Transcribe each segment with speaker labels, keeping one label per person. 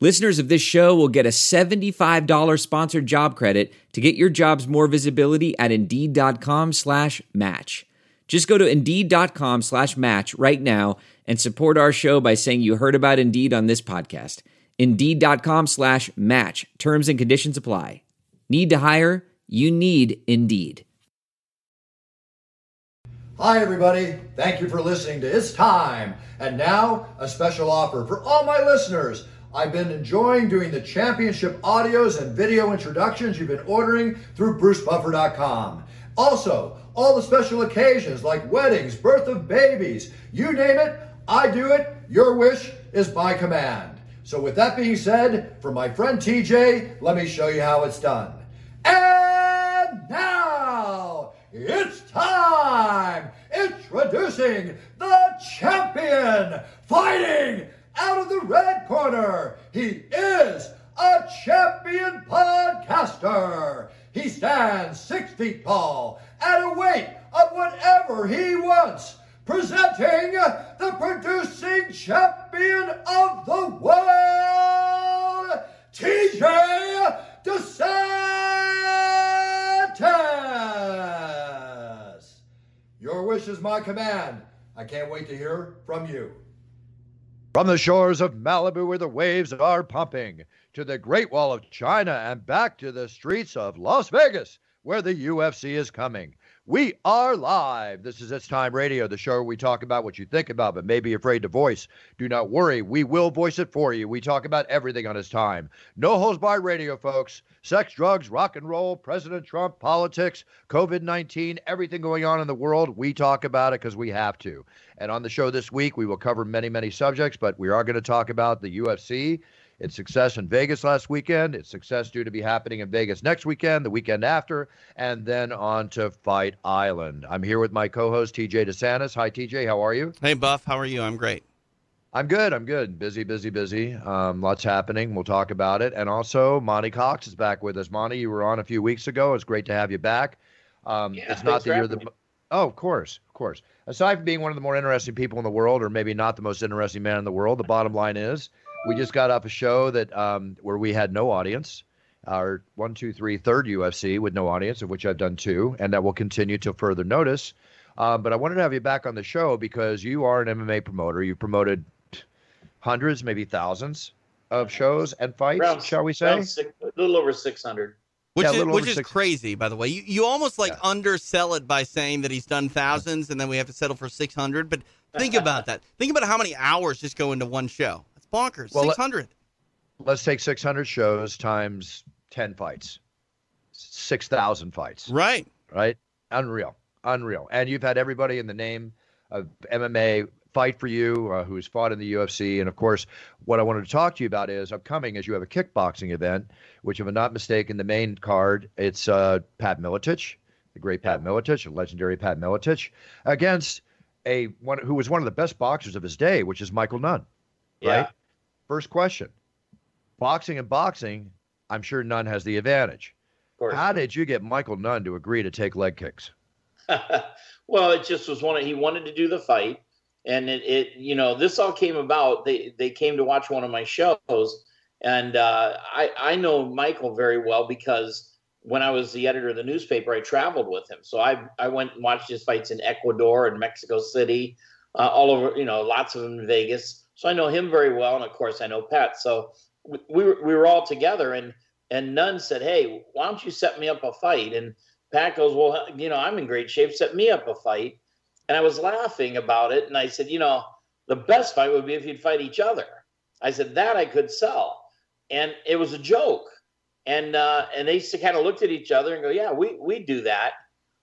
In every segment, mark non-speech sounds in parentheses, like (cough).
Speaker 1: Listeners of this show will get a $75 sponsored job credit to get your jobs more visibility at Indeed.com slash match. Just go to Indeed.com slash match right now and support our show by saying you heard about Indeed on this podcast. Indeed.com slash match. Terms and conditions apply. Need to hire? You need Indeed.
Speaker 2: Hi, everybody. Thank you for listening to It's Time. And now, a special offer for all my listeners. I've been enjoying doing the championship audios and video introductions you've been ordering through brucebuffer.com. Also, all the special occasions like weddings, birth of babies, you name it, I do it. Your wish is my command. So, with that being said, for my friend TJ, let me show you how it's done. And now, it's time! Introducing the champion fighting out of the red corner. He is a champion podcaster. He stands six feet tall at a weight of whatever he wants. Presenting the producing champion of the world, TJ DeSantis. Your wish is my command. I can't wait to hear from you. From the shores of Malibu, where the waves are pumping, to the Great Wall of China, and back to the streets of Las Vegas, where the UFC is coming. We are live. This is It's Time Radio, the show where we talk about what you think about but may be afraid to voice. Do not worry, we will voice it for you. We talk about everything on It's Time. No holds barred radio, folks. Sex, drugs, rock and roll, President Trump, politics, COVID 19, everything going on in the world. We talk about it because we have to. And on the show this week, we will cover many, many subjects, but we are going to talk about the UFC its success in Vegas last weekend, its success due to be happening in Vegas next weekend, the weekend after, and then on to Fight Island. I'm here with my co-host TJ DeSantis. Hi TJ, how are you?
Speaker 3: Hey Buff, how are you? I'm great.
Speaker 2: I'm good. I'm good. Busy, busy, busy. Um, lots happening. We'll talk about it. And also, Monte Cox is back with us. Monte, you were on a few weeks ago. It's great to have you back. Um,
Speaker 4: yeah,
Speaker 2: it's not that you're the.
Speaker 4: Me.
Speaker 2: Oh, of course, of course. Aside from being one of the more interesting people in the world, or maybe not the most interesting man in the world, the bottom line is we just got off a show that um, where we had no audience. Our one, two, three, third UFC with no audience, of which I've done two, and that will continue till further notice. Um, but I wanted to have you back on the show because you are an MMA promoter. You've promoted hundreds, maybe thousands of shows and fights,
Speaker 4: Around-
Speaker 2: shall we say?
Speaker 4: six, a little over 600.
Speaker 3: Which
Speaker 2: Yeah, a
Speaker 3: is
Speaker 2: little
Speaker 3: which is
Speaker 2: six-
Speaker 3: crazy, by the way. You you almost like
Speaker 2: Yeah.
Speaker 3: undersell it by saying that he's done thousands and then we have to settle for six hundred. But think (laughs) about that. Think about how many hours just go into one show. That's bonkers.
Speaker 2: Well, let-
Speaker 3: Six hundred.
Speaker 2: Let's take 600 shows times 10 fights, 6,000 fights.
Speaker 3: Right.
Speaker 2: right? Unreal, unreal. And you've had everybody in the name of MMA fight for you uh, who's fought in the UFC. And of course, what I wanted to talk to you about is upcoming is you have a kickboxing event, which, if I'm not mistaken, the main card it's uh, Pat Miletich, the great Pat Miletich, a legendary Pat Miletich, against a one who was one of the best boxers of his day, which is Michael Nunn.
Speaker 4: Yeah.
Speaker 2: First question: Boxing and boxing, I'm sure Nunn has the advantage. How did you get Michael Nunn to agree to take leg kicks? (laughs)
Speaker 4: well, it just was one. Of, he wanted to do the fight, and it, it, you know, this all came about. They they came to watch one of my shows, and uh, I I know Michael very well because when I was the editor of the newspaper, I traveled with him. So I I went and watched his fights in Ecuador and Mexico City, uh, all over. You know, lots of them in Vegas. So I know him very well, and of course I know Pat. So we we were, we were all together, and and Nunn said, "Hey, why don't you set me up a fight?" And Pat goes, Well, you know, I'm in great shape. Set me up a fight. And I was laughing about it. And I said, You know, the best fight would be if you'd fight each other. I said, That I could sell. And it was a joke. And uh, and they kind of looked at each other and go, Yeah, we, we do that.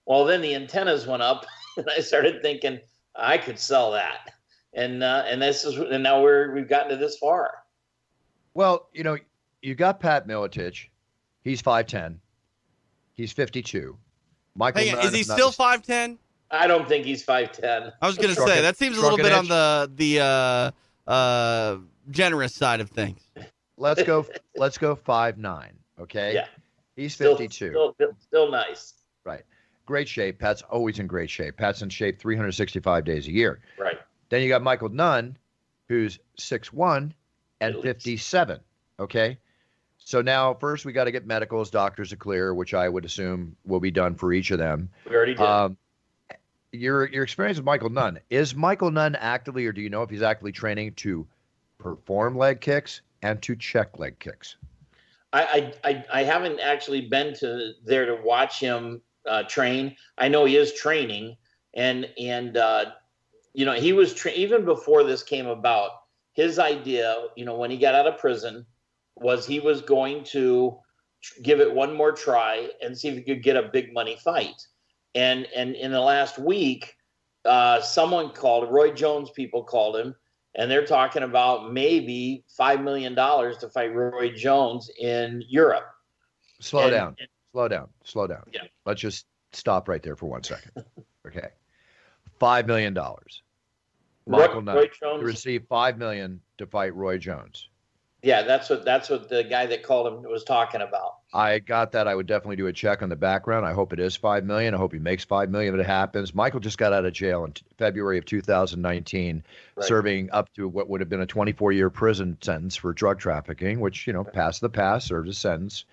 Speaker 4: Well, then the antennas went up. (laughs) And I started thinking, I could sell that. And uh, and this is and now we're we've gotten to this far.
Speaker 2: Well, you know, you got Pat Miletich. He's 5'10. He's 52. Michael,
Speaker 3: Hang on, is he still five ten?
Speaker 4: I don't think he's five ten.
Speaker 3: I was gonna
Speaker 2: Shrunk
Speaker 3: say
Speaker 2: it-
Speaker 3: that seems a little bit
Speaker 2: an
Speaker 3: on the the uh, uh, generous side of things.
Speaker 2: Let's go. (laughs) let's go five nine. Okay.
Speaker 4: Yeah.
Speaker 2: He's
Speaker 4: Still,
Speaker 2: fifty two.
Speaker 4: Still, still nice.
Speaker 2: Right. Great shape. Pat's always in great shape. Pat's in shape 365 days a year.
Speaker 4: Right.
Speaker 2: Then you got Michael Nunn, who's 6'1 and
Speaker 4: At
Speaker 2: 57. Okay. So now, first, we got to get medicals, doctors to clear, which I would assume will be done for each of them.
Speaker 4: We already did.
Speaker 2: Um, your your experience with Michael Nunn is Michael Nunn actively, or do you know if he's actively training to perform leg kicks and to check leg kicks?
Speaker 4: I, I, I, I haven't actually been to there to watch him uh, train. I know he is training, and and uh, you know he was tra- even before this came about. His idea, you know, when he got out of prison, was he was going to tr- give it one more try and see if he could get a big money fight. And and in the last week, uh, someone called Roy Jones. People called him and they're talking about maybe five million dollars to fight Roy Jones in Europe.
Speaker 2: Slow
Speaker 4: And-
Speaker 2: down. Slow down. Slow down.
Speaker 4: Yeah.
Speaker 2: Let's just stop right there for one second. (laughs) Okay. Five million dollars. Michael
Speaker 4: Roy, Roy Jones.
Speaker 2: receive five million to fight Roy Jones.
Speaker 4: Yeah, that's what that's what the guy that called him was talking about.
Speaker 2: I got that. I would definitely do a check on the background. I hope it is five million. I hope he makes five million if it happens. Michael just got out of jail in t- February of 2019,
Speaker 4: Right.
Speaker 2: serving up to what would have been a 24-year prison sentence for drug trafficking, which you know passed the pass, served his sentence.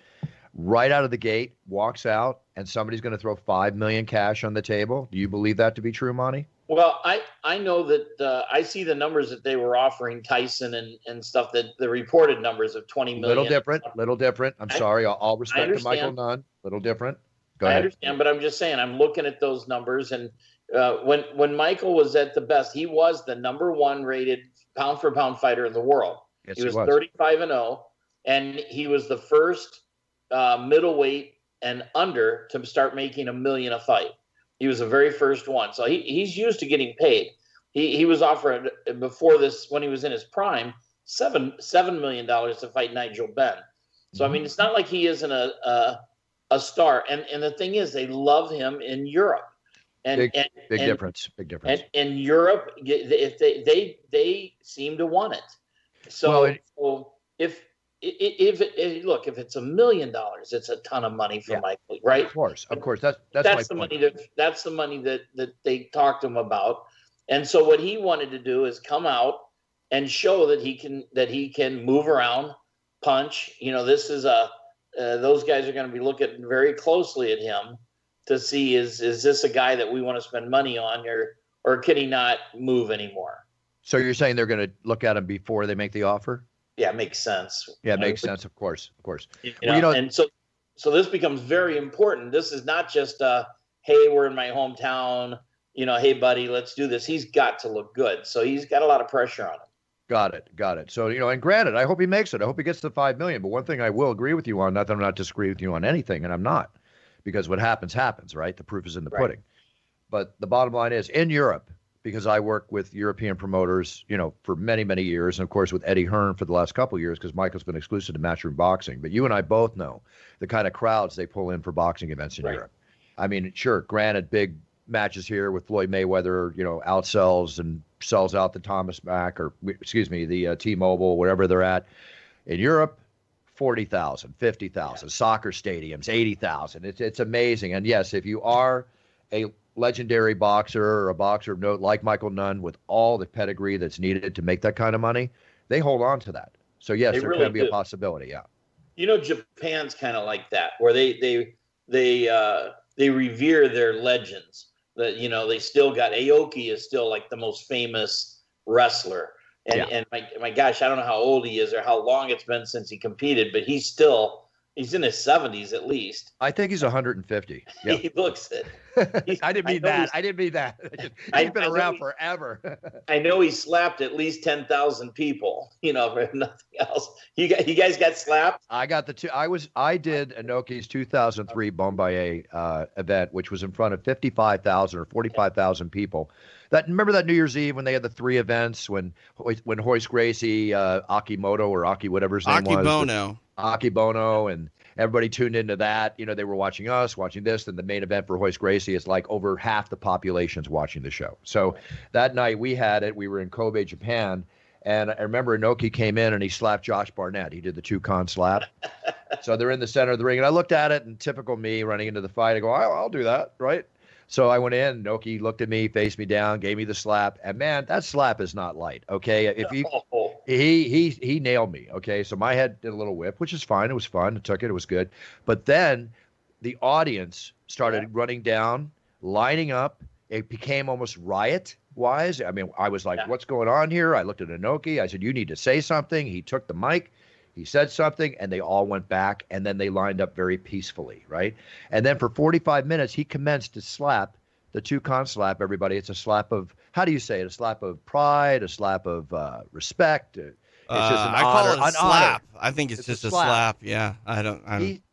Speaker 2: Right out of the gate, walks out, and somebody's going to throw five million cash on the table. Do you believe that to be true, Monte?
Speaker 4: Well, I I know that uh, I see the numbers that they were offering Tyson and and stuff that the reported numbers of twenty million.
Speaker 2: Little different, little different. I'm
Speaker 4: I-
Speaker 2: sorry. All, all respect to Michael. Nunn. Little different. Go ahead.
Speaker 4: I
Speaker 2: ahead.
Speaker 4: understand, but I'm just saying I'm looking at those numbers, and uh, when when Michael was at the best, he was the number one rated pound for pound fighter in the world.
Speaker 2: Yes,
Speaker 4: he was, 35 and 0, and he was the first uh, middleweight and under to start making a million a fight. He was the very first one, so he, he's used to getting paid. He he was offered uh, before this when he was in his prime seven seven million dollars to fight Nigel Benn. So I mm-hmm. mean, it's not like he isn't a a, a star. And and the thing is, they love him in Europe. And
Speaker 2: Big-
Speaker 4: and,
Speaker 2: Big
Speaker 4: and,
Speaker 2: difference. Big difference.
Speaker 4: and in Europe, if they they they seem to want it. So,
Speaker 2: Well, it-
Speaker 4: so if if, if, if look, if it's a million dollars, it's a ton of money for
Speaker 2: Yeah.
Speaker 4: Michael, right?
Speaker 2: Of course, of course. That's that's,
Speaker 4: That's,
Speaker 2: my
Speaker 4: the
Speaker 2: point.
Speaker 4: money that that's the money that that they talked to him about. And so what he wanted to do is come out and show that he can that he can move around, punch. You know, this is a uh, those guys are going to be looking very closely at him to see is is this a guy that we want to spend money on or or can he not move anymore?
Speaker 2: So you're saying they're going to look at him before they make the offer?
Speaker 4: Yeah, it makes sense.
Speaker 2: Yeah, it makes sense. Of course, of course.
Speaker 4: You
Speaker 2: Well,
Speaker 4: know,
Speaker 2: you know-
Speaker 4: and so so this becomes very important. This is not just uh, hey, we're in my hometown. You know, hey, buddy, let's do this. He's got to look good. So he's got a lot of pressure on him.
Speaker 2: Got it, got it. So you know, and granted, I hope he makes it. I hope he gets to five million. But one thing I will agree with you on, not that I'm not disagree with you on anything, and I'm not, because what happens happens, right? The proof is in the
Speaker 4: Right.
Speaker 2: pudding. But the bottom line is, in Europe, because I work with European promoters, you know, for many, many years, and of course with Eddie Hearn for the last couple of years, because Michael's been exclusive to Matchroom Boxing. But you and I both know the kind of crowds they pull in for boxing events in
Speaker 4: Right.
Speaker 2: Europe. I mean, sure, granted, big matches here with Floyd Mayweather, you know, outsells and sells out the Thomas Mack or excuse me, the uh, T-Mobile, wherever they're at. In Europe, 40,000, 50,000, soccer stadiums, 80,000. It's it's amazing. And yes, if you are a legendary boxer or a boxer of note like Michael Nunn with all the pedigree that's needed to make that kind of money, they hold on to that. So yes,
Speaker 4: They
Speaker 2: there
Speaker 4: really
Speaker 2: can be a possibility, yeah.
Speaker 4: You know, Japan's kind of like that, where they they they uh, they revere their legends. That you know, they still got Aoki is still like the most famous wrestler, and
Speaker 2: Yeah.
Speaker 4: and my my gosh, I don't know how old he is or how long it's been since he competed, but he's still he's in his seventies at least.
Speaker 2: I think he's 150. (laughs) Yeah.
Speaker 4: He looks it. (laughs)
Speaker 2: I didn't mean
Speaker 4: know
Speaker 2: that. I didn't mean that. (laughs) He's
Speaker 4: I-
Speaker 2: been
Speaker 4: I
Speaker 2: around
Speaker 4: he-
Speaker 2: forever.
Speaker 4: I know he slapped at least ten thousand people. You know, for nothing else. You got you guys got slapped.
Speaker 2: I got the two. I was I did Inoki's 2003 Bom-Ba-Ye uh, event, which was in front of 55,000 or 45,000 people. That remember that New Year's Eve when they had the three events when when Royce Gracie, uh, Akimoto or Aki whatever his name was, Akebono. Akebono and everybody tuned into that. You know, they were watching us, watching this, and the main event for Royce Gracie is like over half the population's watching the show. So that night we had it. We were in Kobe, Japan. And I remember Inoki came in and he slapped Josh Barnett. He did the two con slap. (laughs) so they're in the center of the ring. And I looked at it and typical me running into the fight, I go, I'll, I'll do that. Right. So I went in. Noki looked at me, faced me down, gave me the slap, and man, that slap is not light. Okay, if he he he he nailed me. Okay, so my head did a little whip, which is fine. It was fun. I took it. It was good. But then the audience started yeah. running down, lining up. It became almost riot wise. I mean, I was like, yeah. "What's going on here?" I looked at Inoki. I said, "You need to say something." He took the mic. He said something, and they all went back, and then they lined up very peacefully, right? And then for 45 minutes, he commenced to slap the two con slap everybody. It's a slap of how do you say it? A slap of pride, a slap of uh, respect. It's
Speaker 3: just an uh, I honor, call it a slap. Honor. I think it's, it's just a slap. a slap. Yeah, I don't. I don't...
Speaker 2: He,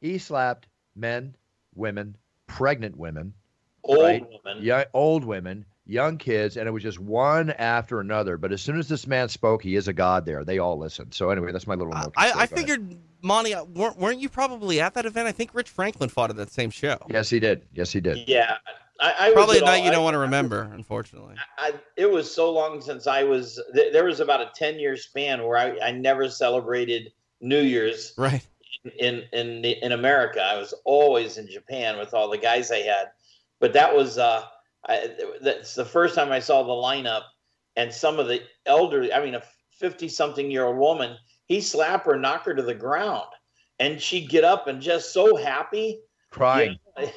Speaker 2: he slapped men, women, pregnant women,
Speaker 4: old right? women,
Speaker 2: yeah, old women, young kids, and it was just one after another. But as soon as this man spoke, he is a god there. They all listened. So anyway, that's my little.
Speaker 3: I, I figured, Monte, uh, weren't, weren't you probably at that event? I think Rich Franklin fought at that same show.
Speaker 2: Yes, he did. Yes, he did.
Speaker 4: Yeah. I, I
Speaker 3: probably a night all, you don't want to remember, unfortunately.
Speaker 4: it was so long since I was. Th- there was about a ten year span where I, I never celebrated New Year's.
Speaker 3: Right.
Speaker 4: In in in America, I was always in Japan with all the guys I had, but that was uh I, that's the first time I saw the lineup, and some of the elderly. I mean, a fifty-something year old woman. He slap her, knock her to the ground, and she'd get up and just so happy,
Speaker 2: crying, you know?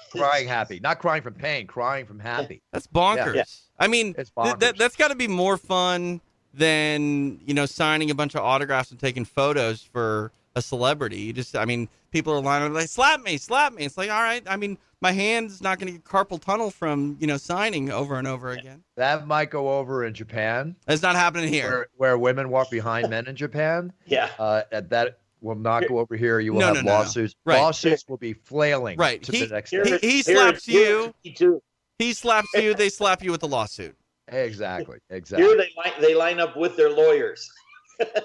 Speaker 2: (laughs) crying happy, not crying from pain, crying from happy.
Speaker 3: That's bonkers. Yeah. I mean, th- that, that's got to be more fun than you know signing a bunch of autographs and taking photos for a celebrity. You just, I mean, people are lining up like, slap me, slap me. It's like, all right. I mean, my hand's not going to get carpal tunnel from you know signing over and over again.
Speaker 2: That might go over in Japan.
Speaker 3: It's not happening here,
Speaker 2: where, where women walk behind men in Japan. (laughs)
Speaker 4: Yeah,
Speaker 2: uh, that will not go over here. You will no, have no, lawsuits. No, right. Lawsuits will be flailing.
Speaker 3: Right. he, he, he, slaps you. He slaps you. They (laughs) slap you with the lawsuit.
Speaker 2: Exactly. Exactly.
Speaker 4: Here they line, they line up with their lawyers. (laughs)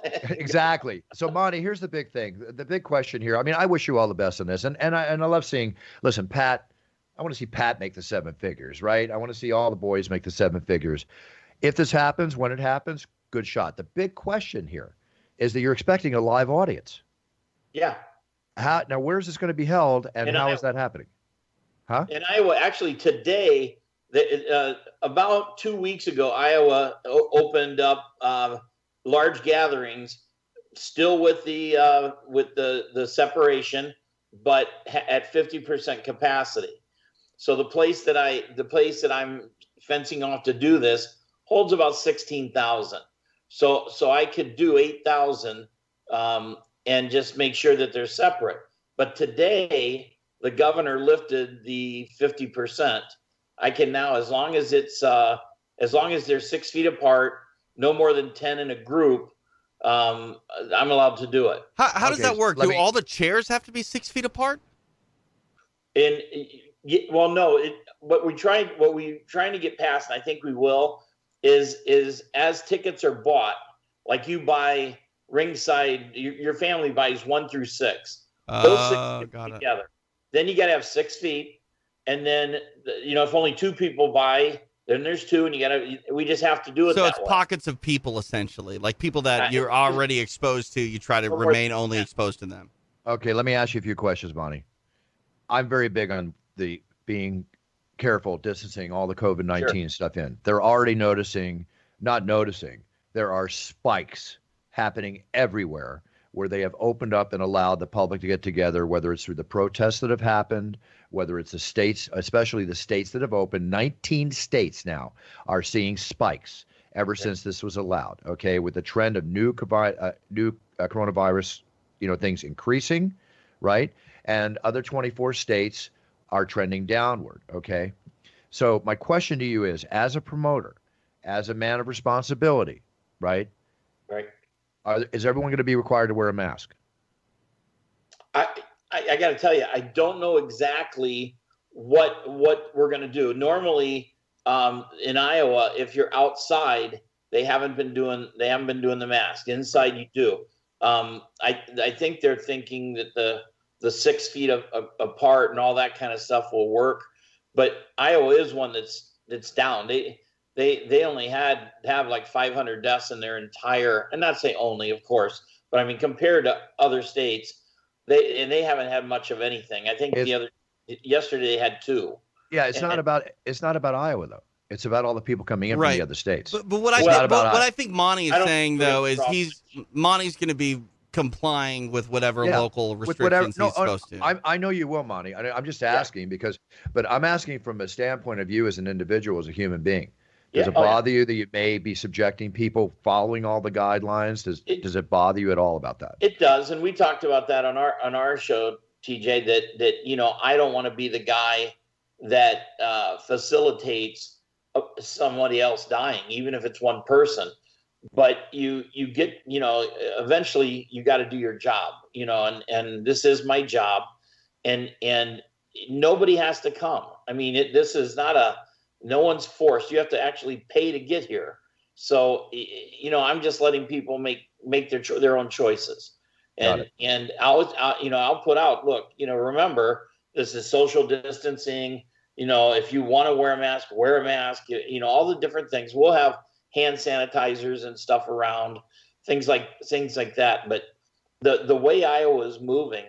Speaker 4: (laughs)
Speaker 2: exactly. So, Monte, here's the big thing. The, the, big question here. I mean, I wish you all the best in this, and and I and I love seeing. Listen, Pat. I want to see Pat make the seven figures, right? I want to see all the boys make the seven figures. If this happens, when it happens, good shot. The big question here is that you're expecting a live audience.
Speaker 4: Yeah.
Speaker 2: How now? Where is this going to be held, and in how Iowa. is that happening? Huh?
Speaker 4: In Iowa, actually, today, the, uh, about two weeks ago, Iowa o- opened up. Uh, large gatherings, still with the uh, with the the separation, but ha- at fifty percent capacity. So the place that I the place that I'm fencing off to do this holds about sixteen thousand. So so I could do eight thousand um, and just make sure that they're separate. But today the governor lifted the fifty percent. I can now, as long as it's uh, as long as they're six feet apart no more than 10 in a group, um, I'm allowed to do it.
Speaker 3: How, how okay, does that work? Do me... all the chairs have to be six feet apart?
Speaker 4: And well, no. It, what we trying, what we trying to get past, and I think we will, is is as tickets are bought, like you buy ringside, your, your family buys one through six.
Speaker 3: Those uh, six
Speaker 4: together. It. Then you got to have six feet, and then you know if only two people buy then there's two, and you gotta. We just have to do it.
Speaker 3: So it's
Speaker 4: way.
Speaker 3: pockets of people essentially, like people that you're already exposed to. You try to remain only exposed to them.
Speaker 2: Okay, let me ask you a few questions, Monte. I'm very big on the being careful, distancing all the COVID 19 sure. stuff in. They're already noticing, not noticing, there are spikes happening everywhere where they have opened up and allowed the public to get together, whether it's through the protests that have happened, whether it's the states, especially the states that have opened. 19 states now are seeing spikes ever since this was allowed. Okay, with the trend of new uh, new uh, coronavirus, you know, things increasing, right? And other 24 states are trending downward. Okay, so my question to you is, as a promoter, as a man of responsibility, right?
Speaker 4: Right.
Speaker 2: Are, is everyone going to be required to wear a mask?
Speaker 4: I I, I got to tell you, I don't know exactly what what we're going to do. Normally, um, in Iowa, if you're outside, they haven't been doing they haven't been doing the mask. Inside, you do. Um, I I think they're thinking that the the six feet of, of, apart and all that kind of stuff will work, but Iowa is one that's that's down. They they they only had have like 500 deaths in their entire, and not say only, of course, but I mean compared to other states, they and they haven't had much of anything. I think it's, the other yesterday they had two.
Speaker 2: Yeah, it's and, not about it's not about Iowa though. It's about all the people coming in right. from the other states.
Speaker 3: But, but what I think, but, what I think Monte is saying though is he's Monte's going to be complying with whatever yeah, local restrictions whatever, no, he's supposed to.
Speaker 2: I, I know you will, Monte. I, am just asking yeah. because, but I'm asking from a standpoint of you as an individual, as a human being. Does yeah. it bother oh, you that you may be subjecting people following all the guidelines? Does it, does it bother you at all about that?
Speaker 4: It does, and we talked about that on our on our show, TJ. That that you know I don't want to be the guy that uh, facilitates uh, somebody else dying, even if it's one person. But you you get you know eventually you got to do your job, you know, and and this is my job, and and nobody has to come. I mean, it, this is not a no one's forced. You have to actually pay to get here. So you know, I'm just letting people make make their cho- their own choices. And and I'll, I'll you know I'll put out look you know remember this is social distancing. You know if you want to wear a mask, wear a mask. You, you know all the different things. We'll have hand sanitizers and stuff around, things like things like that. But the the way Iowa is moving,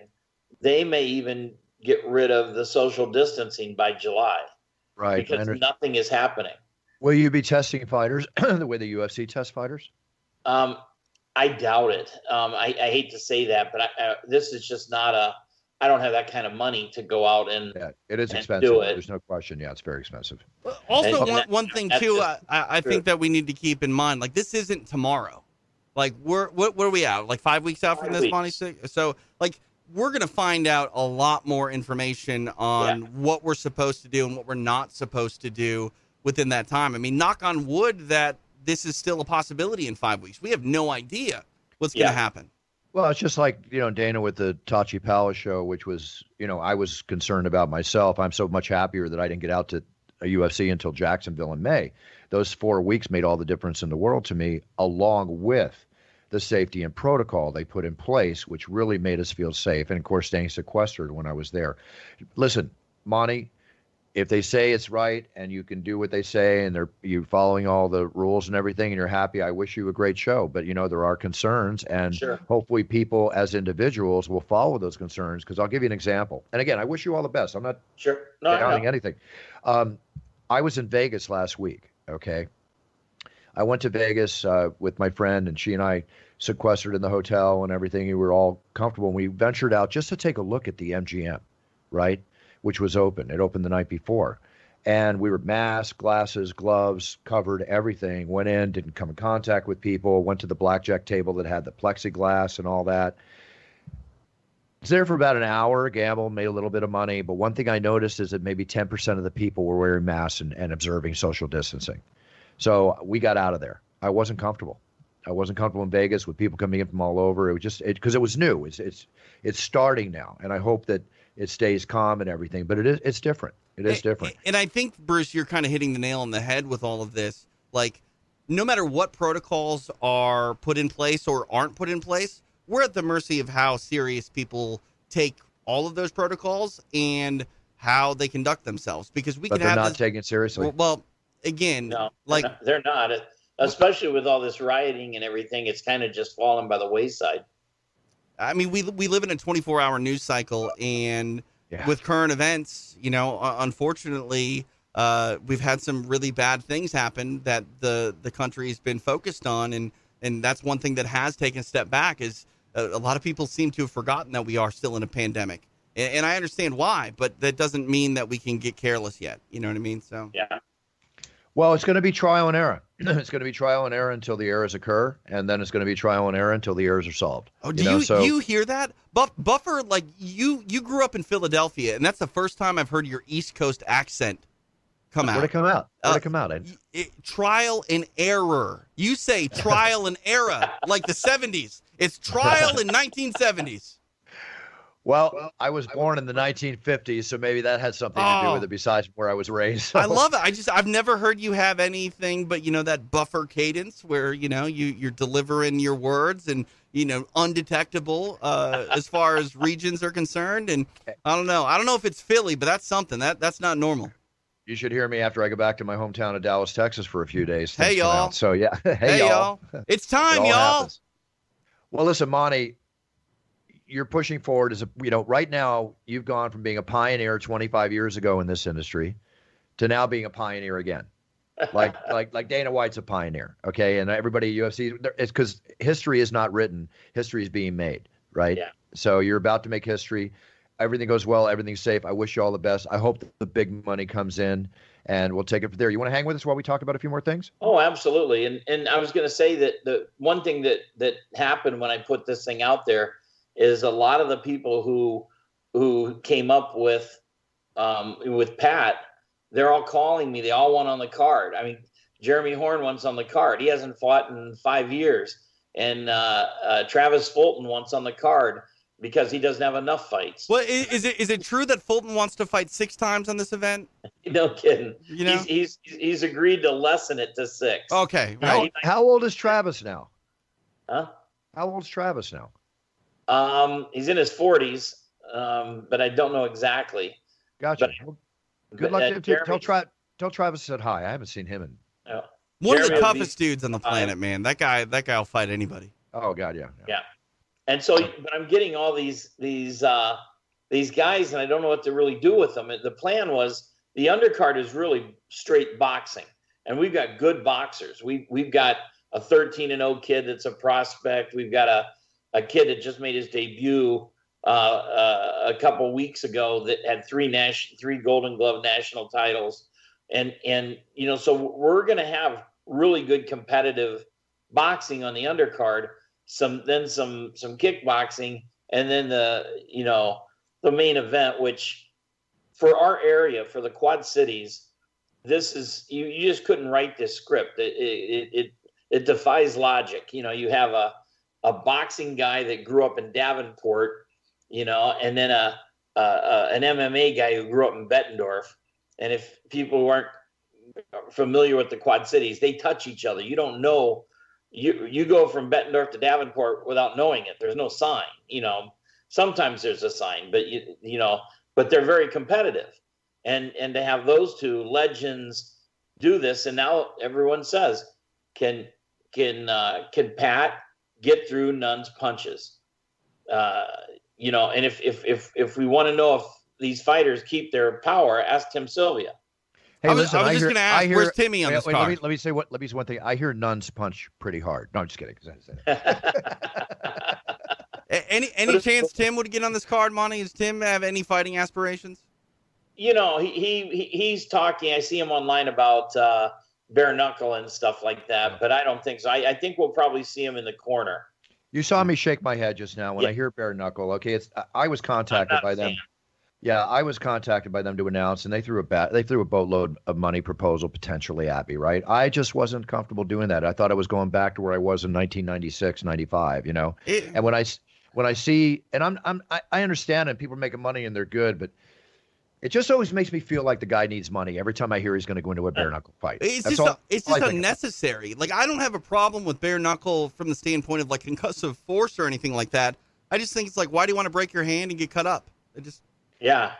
Speaker 4: they may even get rid of the social distancing by July.
Speaker 2: Right.
Speaker 4: Because nothing is happening.
Speaker 2: Will you be testing fighters (clears throat) the way the UFC tests fighters?
Speaker 4: Um, I doubt it. Um, I, I, hate to say that, but I, uh, this is just not a. I don't have that kind of money to go out and
Speaker 2: yeah, it is expensive. It. There's no question. Yeah, it's very expensive.
Speaker 3: Also, and, one, that, one thing too, I, I think that we need to keep in mind, like this isn't tomorrow. Like we're what, what are we out? Like five weeks out five from this, Monte. So like we're going to find out a lot more information on yeah. what we're supposed to do and what we're not supposed to do within that time. I mean, knock on wood that this is still a possibility in five weeks. We have no idea what's yeah. going to happen.
Speaker 2: Well, it's just like, you know, Dana with the Tachi Palace show, which was, you know, I was concerned about myself. I'm so much happier that I didn't get out to a UFC until Jacksonville in May. Those four weeks made all the difference in the world to me, along with the safety and protocol they put in place, which really made us feel safe. And of course, staying sequestered when I was there. Listen, Monte, if they say it's right and you can do what they say and they're you following all the rules and everything and you're happy, I wish you a great show. But you know there are concerns, and sure. hopefully people as individuals will follow those concerns. Because I'll give you an example. And again, I wish you all the best. I'm not
Speaker 4: sure
Speaker 2: no, doubting anything. Um, I was in Vegas last week. Okay, I went to Vegas uh, with my friend, and she and I sequestered in the hotel and everything. We were all comfortable. And we ventured out just to take a look at the MGM, right, which was open. It opened the night before. And we were masked, glasses, gloves, covered everything. Went in, didn't come in contact with people. Went to the blackjack table that had the plexiglass and all that. Was there for about an hour, gambled, made a little bit of money. But one thing I noticed is that maybe 10% of the people were wearing masks and, and observing social distancing. So we got out of there. I wasn't comfortable. I wasn't comfortable in Vegas with people coming in from all over. It was just because it, it, was new. It's it's it's starting now, and I hope that it stays calm and everything. But it is it's different. It is different.
Speaker 3: And I think Bruce, you're kind of hitting the nail on the head with all of this. Like, no matter what protocols are put in place or aren't put in place, we're at the mercy of how serious people take all of those protocols and how they conduct themselves. Because we
Speaker 2: but
Speaker 3: can
Speaker 2: they're
Speaker 3: have
Speaker 2: not
Speaker 3: this,
Speaker 2: taking it seriously.
Speaker 3: Well, well again, no, like
Speaker 4: they're not. They're not especially with all this rioting and everything, it's kind of just fallen by the wayside.
Speaker 3: I mean, we we live in a 24 hour news cycle, and yeah. with current events, you know, unfortunately, uh, we've had some really bad things happen that the the country's been focused on, and and that's one thing that has taken a step back. Is a, a lot of people seem to have forgotten that we are still in a pandemic, and, and I understand why, but that doesn't mean that we can get careless yet. You know what I mean? So
Speaker 4: yeah.
Speaker 2: Well, it's going to be trial and error. (clears throat) it's going to be trial and error until the errors occur, and then it's going to be trial and error until the errors are solved.
Speaker 3: Oh, do you, know? you, so, you hear that, Buff, Buffer? Like you, you grew up in Philadelphia, and that's the first time I've heard your East Coast accent come out.
Speaker 2: Where'd it come out? Where'd uh, it come out?
Speaker 3: It, trial and error. You say trial and error like the '70s. It's trial in 1970s.
Speaker 2: Well, I was born in the 1950s, so maybe that had something oh. to do with it besides where I was raised.
Speaker 3: So. I love it. I just I've never heard you have anything but you know that buffer cadence where you know you you're delivering your words and you know, undetectable uh, as far as regions are concerned. And I don't know. I don't know if it's Philly, but that's something that that's not normal.
Speaker 2: You should hear me after I go back to my hometown of Dallas, Texas, for a few days.
Speaker 3: Hey y'all.
Speaker 2: So yeah, (laughs)
Speaker 3: hey, hey y'all. y'all. It's time,
Speaker 2: it
Speaker 3: y'all.
Speaker 2: Happens. Well, listen, Monte, you're pushing forward as a you know right now you've gone from being a pioneer 25 years ago in this industry to now being a pioneer again like (laughs) like like Dana White's a pioneer, okay, and everybody at UFC it's because history is not written, history is being made, right?
Speaker 4: Yeah.
Speaker 2: So you're about to make history. Everything goes well, everything's safe. I wish you all the best. I hope the big money comes in, and we'll take it from there. You want to hang with us while we talk about a few more things?
Speaker 4: Oh, absolutely. And and I was going to say that the one thing that that happened when I put this thing out there is a lot of the people who who came up with um, with Pat they're all calling me. They all want on the card. I mean, Jeremy Horn wants on the card. He hasn't fought in five years, and uh, uh, Travis Fulton wants on the card because he doesn't have enough fights.
Speaker 3: Well, is it is it true that Fulton wants to fight six times on this event? (laughs)
Speaker 4: no kidding.
Speaker 3: You know?
Speaker 4: he's, he's he's agreed to lessen it to six.
Speaker 3: Okay.
Speaker 2: Right. How, how old is Travis now?
Speaker 4: Huh?
Speaker 2: How old's Travis now?
Speaker 4: Um, he's in his forties, um, but I don't know exactly.
Speaker 2: Gotcha. But, Good luck. Uh, to, tell, Tra- tell Travis said hi. I haven't seen him in.
Speaker 4: Uh,
Speaker 3: One Jeremy of the toughest be, dudes on the planet, uh, man. That guy, that guy will fight anybody.
Speaker 2: Oh God, yeah,
Speaker 4: yeah. Yeah. And so, but I'm getting all these these uh these guys, and I don't know what to really do with them. The plan was the undercard is really straight boxing, and we've got good boxers. We we've got a 13 and 0 kid that's a prospect. We've got a a kid that just made his debut uh, uh, a couple weeks ago that had three national, three Golden Glove national titles, and and you know, so we're going to have really good competitive boxing on the undercard. Some then some some kickboxing, and then the you know the main event, which for our area for the Quad Cities, this is you, you just couldn't write this script. It it, it it defies logic. You know, you have a a boxing guy that grew up in Davenport you know, and then a, a, a an MMA guy who grew up in Bettendorf. And if people weren't familiar with the Quad Cities, they touch each other. You don't know. You you go from Bettendorf to Davenport without knowing it. There's no sign. You know, sometimes there's a sign, but you you know, but they're very competitive. And and to have those two legends do this, and now everyone says, can can uh, can Pat get through Nunn's punches? Uh, you know, and if if if if we want to know if these fighters keep their power, ask Tim Sylvia.
Speaker 2: Hey,
Speaker 3: I was,
Speaker 2: listen,
Speaker 3: I was
Speaker 2: I
Speaker 3: just going to ask, hear, where's Timmy on wait,
Speaker 2: this
Speaker 3: wait,
Speaker 2: Let me, let me say what. Let me say one thing. I hear Nunn's punch pretty hard. No, I'm just kidding. (laughs)
Speaker 3: any any chance Tim would get on this card, Monte? Does Tim have any fighting aspirations?
Speaker 4: You know, he, he he's talking. I see him online about uh, bare knuckle and stuff like that, but I don't think so. I, I think we'll probably see him in the corner.
Speaker 2: You saw me shake my head just now when yeah. I hear bare knuckle. Okay, it's I was contacted by them. Yeah, I was contacted by them to announce, and they threw a bat, they threw a boatload of money proposal potentially at me. Right, I just wasn't comfortable doing that. I thought I was going back to where I was in 1996, 95. You know, it, and when I when I see, and I'm I'm I understand, and people are making money and they're good, but it just always makes me feel like the guy needs money every time I hear he's going to go into a bare uh, knuckle fight.
Speaker 3: It's That's just all, it's just unnecessary. Like I don't have a problem with bare knuckle from the standpoint of like concussive force or anything like that. I just think it's like why do you want to break your hand and get cut up? It just
Speaker 4: yeah.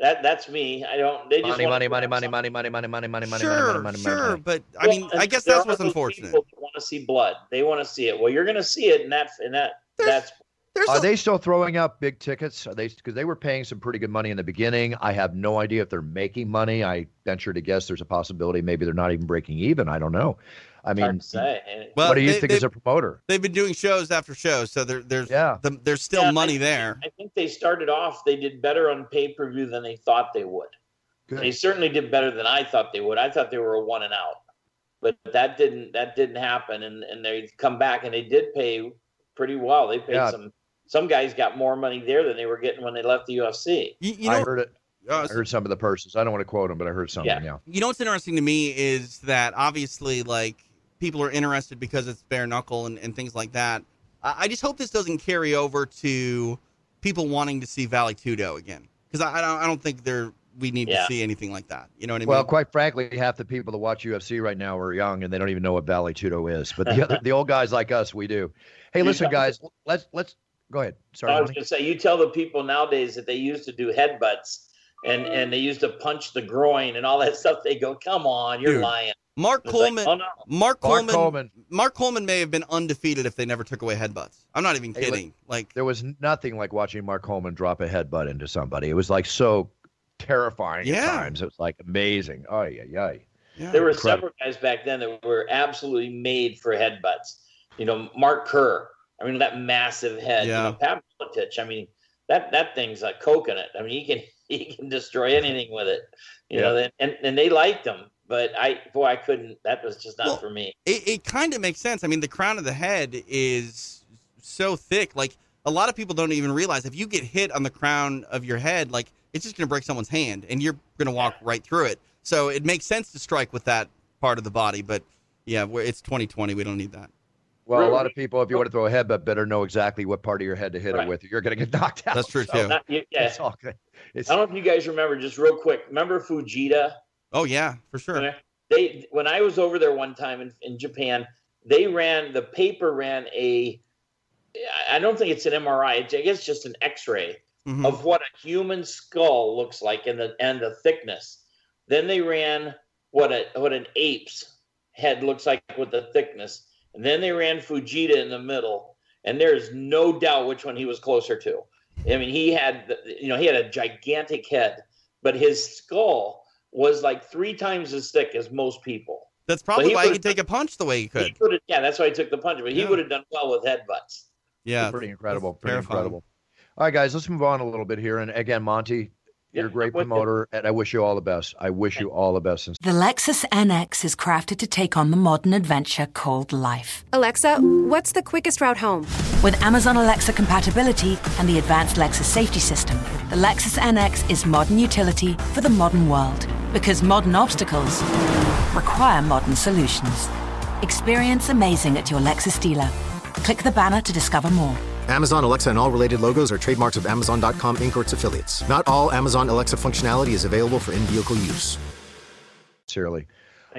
Speaker 4: That that's me. I don't. They just
Speaker 2: money, money, money, money, money, money, money, money, money, money,
Speaker 3: sure,
Speaker 2: money, money,
Speaker 3: sure. Money. But I mean, well, I guess that's what's unfortunate. People
Speaker 4: want to see blood. They want to see it. Well, you're going to see it, and that and that There's, that's
Speaker 2: there's Are a- they still throwing out big tickets? Are they because they were paying some pretty good money in the beginning? I have no idea if they're making money. I venture to guess there's a possibility maybe they're not even breaking even. I don't know. I mean, well, what do you they, think as a promoter?
Speaker 3: They've been doing shows after shows, so there, there's yeah. The, there's still yeah, money
Speaker 4: I,
Speaker 3: there.
Speaker 4: I think they started off. They did better on pay per view than they thought they would. Good. They certainly did better than I thought they would. I thought they were a one and out, but that didn't that didn't happen. And and they come back and they did pay pretty well. They paid yeah. some some guys got more money there than they were getting when they left the UFC.
Speaker 2: You, you know, I heard it. I heard some of the purses. I don't want to quote them, but I heard something. Yeah. yeah.
Speaker 3: You know what's interesting to me is that obviously, like people are interested because it's bare knuckle and, and things like that. I just hope this doesn't carry over to people wanting to see Vale Tudo again because I, I don't I don't think they're we need yeah. to see anything like that. You know what I mean?
Speaker 2: Well, quite frankly, half the people that watch UFC right now are young and they don't even know what Vale Tudo is. But the other, (laughs) the old guys like us, we do. Hey, listen, guys, let's let's go ahead. Sorry,
Speaker 4: I was going to say, you tell the people nowadays that they used to do headbutts and mm. and they used to punch the groin and all that (laughs) stuff. They go, "Come on, you're Dude. lying."
Speaker 3: Mark Coleman, like, oh, no. Mark Coleman, Mark Coleman, Mark Coleman may have been undefeated if they never took away headbutts. I'm not even kidding. Hey, like
Speaker 2: there was nothing like watching Mark Coleman drop a headbutt into somebody. It was like so terrifying yeah. at times. It was like amazing. Oh yeah, yeah.
Speaker 4: Yeah. There were Incredible. several guys back then that were absolutely made for headbutts. You know, Mark Kerr. I mean, that massive head. Yeah. You know, Pat Miletich. I mean, that that thing's a coconut. I mean, he can (laughs) he can destroy anything with it. You yeah. know, and and they liked him, but I boy, I couldn't. That was just not well, for me.
Speaker 3: It, it kind of makes sense. I mean, the crown of the head is so thick. Like a lot of people don't even realize if you get hit on the crown of your head, like it's just going to break someone's hand and you're going to walk right through it. So it makes sense to strike with that part of the body. But yeah, it's 2020. We don't need that.
Speaker 2: Well, a lot of people, if you want to throw a headbutt, better know exactly what part of your head to hit right. it with. You're going to get (laughs) knocked out.
Speaker 3: That's true so too. Not,
Speaker 4: yeah, it's all good. It's, I don't know if you guys remember, just real quick. Remember Fujita?
Speaker 3: Oh yeah, for sure.
Speaker 4: They when I was over there one time in, in Japan, they ran the paper ran a. I don't think it's an MRI. I guess just an X-ray mm-hmm. of what a human skull looks like and the and the thickness. Then they ran what a what an ape's head looks like with the thickness. And then they ran Fujita in the middle, and there's no doubt which one he was closer to. I mean, he had you know he had a gigantic head, but his skull was like three times as thick as most people.
Speaker 3: That's probably he why he could take a punch the way he could. He
Speaker 4: yeah, that's why he took the punch, but yeah. he would have done well with headbutts.
Speaker 3: Yeah,
Speaker 2: pretty incredible. Pretty terrifying. incredible. All right, guys, let's move on a little bit here. And again, Monte, you're a great promoter, and I wish you all the best. I wish you all the best.
Speaker 5: The Lexus NX is crafted to take on the modern adventure called life.
Speaker 6: Alexa, what's the quickest route home?
Speaker 5: With Amazon Alexa compatibility and the advanced Lexus safety system, the Lexus NX is modern utility for the modern world. Because modern obstacles require modern solutions. Experience amazing at your Lexus dealer. Click the banner to discover more.
Speaker 7: Amazon Alexa and all related logos are trademarks of Amazon.com Inc. or its affiliates. Not all Amazon Alexa functionality is available for in vehicle use.
Speaker 2: Sincerely.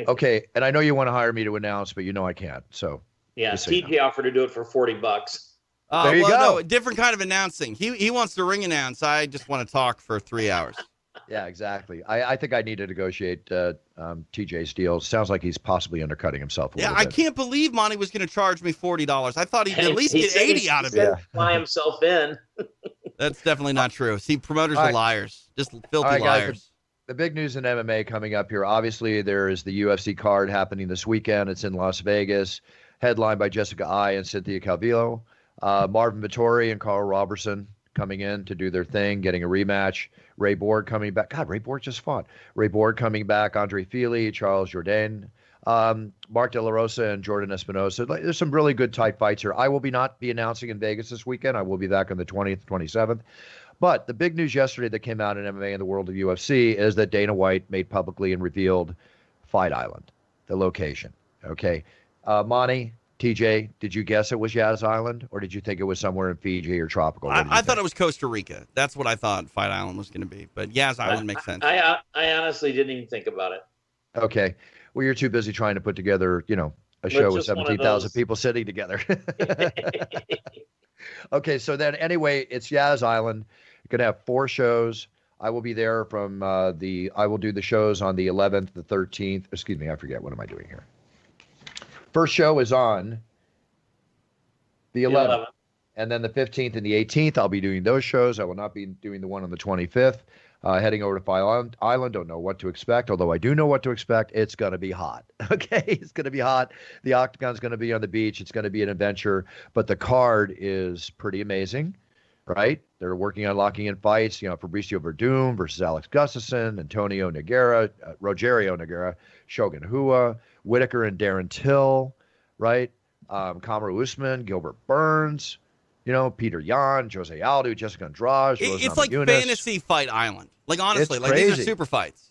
Speaker 2: Okay, and I know you want to hire me to announce, but you know I can't. So
Speaker 4: yeah, TJ offered to do it for forty bucks.
Speaker 3: Uh, there you well, go. No, different kind of announcing. He he wants to ring announce. I just want to talk for three hours.
Speaker 2: Yeah, exactly. I, I think I need to negotiate uh, um, TJ's deal. Sounds like he's possibly undercutting himself. yeah,
Speaker 3: I can't believe Monte was going to charge me forty dollars. I thought he'd at least he get eighty out of it.
Speaker 4: Fly himself in. (laughs)
Speaker 3: That's definitely not true. See, promoters right. are liars, just filthy right, liars.
Speaker 2: Guys, the, the big news in MMA coming up here. Obviously, there is the UFC card happening this weekend. It's in Las Vegas, headlined by Jessica Eye and Cynthia Calvillo. Uh, Marvin Vettori and Karl Roberson coming in to do their thing, getting a rematch. Ray Borg coming back. God, Ray Borg just fought. Ray Borg coming back. Andre Fili, Charles Jourdain, um, Mark De La Rosa, and Jordan Espinosa. There's some really good tight fights here. I will be not be announcing in Vegas this weekend. I will be back on the 20th, 27th. But the big news yesterday that came out in MMA in the world of UFC is that Dana White made publicly and revealed Fight Island, the location. Okay. Uh, Monte, TJ, did you guess it was Yas Island, or did you think it was somewhere in Fiji or tropical?
Speaker 3: I, I thought it was Costa Rica. That's what I thought Fight Island was going to be. But Yas Island makes sense.
Speaker 4: I, I, I honestly didn't even think about it.
Speaker 2: Okay, well, you're too busy trying to put together, you know, a show with seventeen thousand people sitting together. (laughs) (laughs) okay, so then anyway, it's Yas Island. You're gonna have four shows. I will be there from uh, the. I will do the shows on the 11th, the 13th. Excuse me, I forget. What am I doing here? First show is on the 11th. The 11th. And then the 15th and the 18th, I'll be doing those shows. I will not be doing the one on the 25th. Uh, heading over to Fight Island. Don't know what to expect, although I do know what to expect. It's going to be hot. (laughs) Okay. It's going to be hot. The Octagon's going to be on the beach. It's going to be an adventure. But the card is pretty amazing, right? They're working on locking in fights. You know, Fabricio Werdum versus Alex Gustafsson, Antonio Nogueira, uh, Rogerio Nogueira, Shogun Rua, Whittaker and Darren Till, right? Um, Kamaru Usman, Gilbert Burns, you know, Petr Yan, Jose Aldo, Jessica Andrade.
Speaker 3: it's like fantasy fight island. Like honestly, it's like crazy. these are super fights.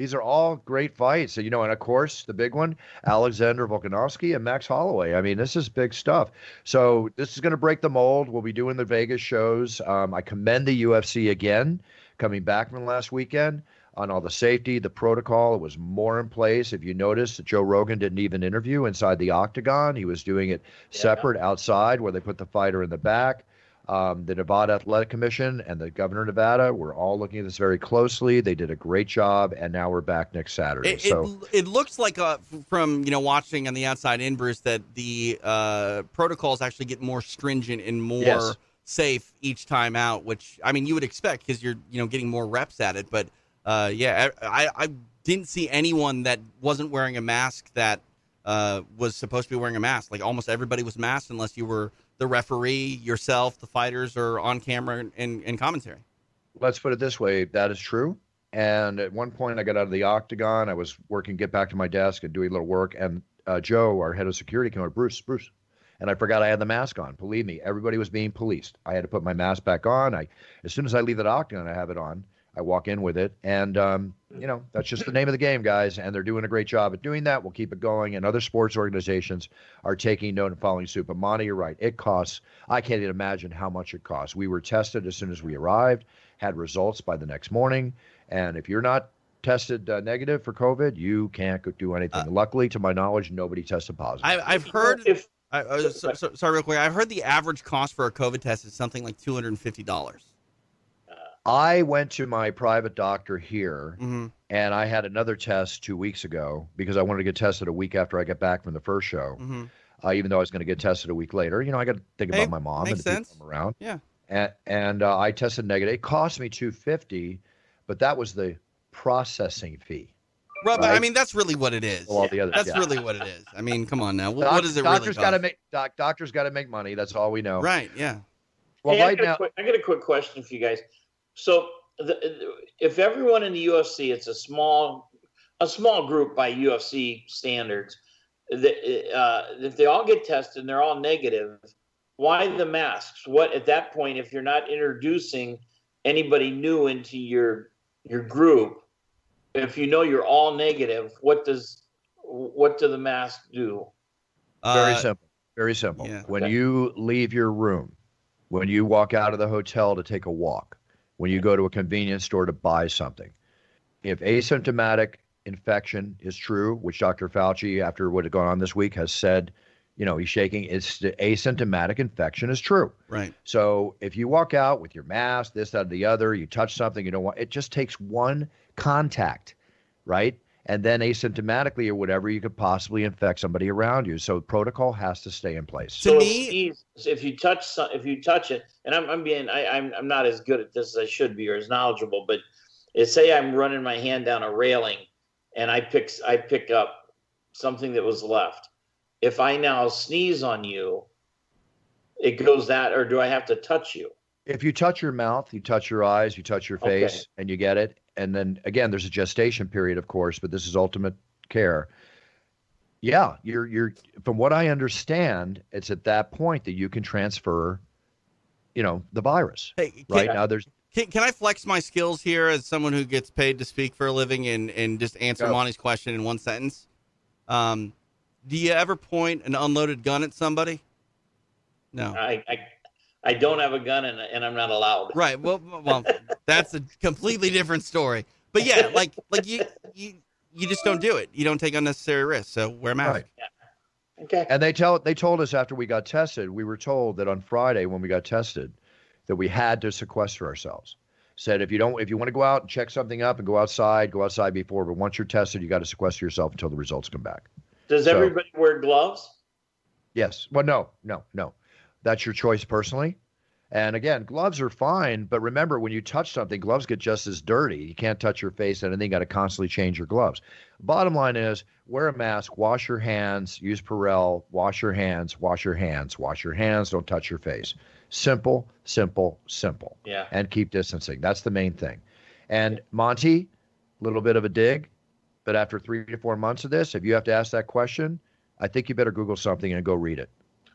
Speaker 2: These are all great fights. You know, and of course, the big one, Alexander Volkanovski and Max Holloway. I mean, this is big stuff. So, this is going to break the mold. We'll be doing the Vegas shows. Um, I commend the UFC again, coming back from last weekend. on all the safety, the protocol. It was more in place. If you notice, Joe Rogan didn't even interview inside the octagon. He was doing it separate outside where they put the fighter in the back. Um, the Nevada Athletic Commission and the governor of Nevada were all looking at this very closely. They did a great job, and now we're back next Saturday.
Speaker 3: It,
Speaker 2: so
Speaker 3: it, it looks like uh, from you know watching on the outside in, Bruce, that the uh, protocols actually get more stringent and more yes. safe each time out. Which I mean, you would expect because you're you know getting more reps at it. But uh, yeah, I, I didn't see anyone that wasn't wearing a mask that uh, was supposed to be wearing a mask. Like almost everybody was masked unless you were the referee, yourself, the fighters are on camera and, and commentary.
Speaker 2: Let's put it this way that is true. And at one point, I got out of the octagon. I was working, get back to my desk and doing a little work. And uh, Joe, our head of security, came over, Bruce, Bruce. And I forgot I had the mask on. Believe me, everybody was being policed. I had to put my mask back on. I, as soon as I leave the octagon, I have it on. I walk in with it, and um, you know that's just the name of the game, guys. And they're doing a great job at doing that. We'll keep it going, and other sports organizations are taking note and following suit. But Monte, you're right. It costs. I can't even imagine how much it costs. We were tested as soon as we arrived, had results by the next morning, and if you're not tested uh, negative for COVID, you can't do anything. Uh, Luckily, to my knowledge, nobody tested positive.
Speaker 3: I, have heard. If I, uh, so, so, sorry, real quick. I've heard the average cost for a COVID test is something like two hundred and fifty dollars.
Speaker 2: I went to my private doctor here mm-hmm. and I had another test two weeks ago because I wanted to get tested a week after I get back from the first show. Mm-hmm. Uh, even though I was going to get tested a week later, you know, I got to think hey, about my mom and the sense. people around.
Speaker 3: Yeah.
Speaker 2: And, and uh, I tested negative. It cost me 250 but that was the processing fee.
Speaker 3: Well, right? I mean, that's really what it is. Well, all the other, that's yeah. really what it is. I mean, come on now. What, Doc, what is it
Speaker 2: doctors
Speaker 3: really? Got
Speaker 2: to make doc, doctors got to make money. That's all we know.
Speaker 3: Right. Yeah.
Speaker 4: Well, hey, right I now, quick, I got a quick question for you guys. So the, if everyone in the UFC, it's a small, a small group by UFC standards. The, uh, if they all get tested and they're all negative, why the masks? What at that point, if you're not introducing anybody new into your your group, if you know you're all negative, what does what do the masks do?
Speaker 2: Very uh, simple. Very simple. Yeah. When okay. you leave your room, when you walk out of the hotel to take a walk, when you go to a convenience store to buy something. If asymptomatic infection is true, which Dr. Fauci, after what had gone on this week, has said, you know, he's shaking, it's the asymptomatic infection is true.
Speaker 3: Right.
Speaker 2: So if you walk out with your mask, this, that, or the other, you touch something, you don't want, it just takes one contact, right? And then asymptomatically or whatever, you could possibly infect somebody around you. So protocol has to stay in place.
Speaker 4: So to me, if you touch some, if you touch it, and I'm, I'm being, I, I'm, I'm not as good at this as I should be or as knowledgeable, but say I'm running my hand down a railing, and I pick, I pick up something that was left. If I now sneeze on you, it goes that, or do I have to touch you?
Speaker 2: If you touch your mouth, you touch your eyes, you touch your face, okay. and you get it, and then again, there's a gestation period, of course, but this is ultimate care. Yeah, you're you're from what I understand, it's at that point that you can transfer, you know, the virus. Hey, right now there's
Speaker 3: can, can I flex my skills here as someone who gets paid to speak for a living and, and just answer Go. Monte's question in one sentence? Um, do you ever point an unloaded gun at somebody? No.
Speaker 4: I, I I don't have a gun and, and I'm not allowed.
Speaker 3: Right. Well, well, that's a completely different story. But yeah, like like you you you just don't do it. You don't take unnecessary risks. So wear a mask. Right.
Speaker 4: Yeah. Okay.
Speaker 2: And they tell they told us after we got tested, we were told that on Friday when we got tested, that we had to sequester ourselves. Said if you don't if you want to go out and check something up and go outside, go outside before. But once you're tested, you got to sequester yourself until the results come back.
Speaker 4: Does so, everybody wear gloves?
Speaker 2: Yes. Well, no, no, no. That's your choice personally. And again, gloves are fine, but remember when you touch something, gloves get just as dirty. You can't touch your face and anything, got to constantly change your gloves. Bottom line is wear a mask, wash your hands, use Purell, wash your hands, wash your hands, wash your hands, don't touch your face. Simple, simple, simple.
Speaker 4: Yeah.
Speaker 2: And keep distancing. That's the main thing. And Monte, a little bit of a dig, but after three to four months of this, if you have to ask that question, I think you better Google something and go read it.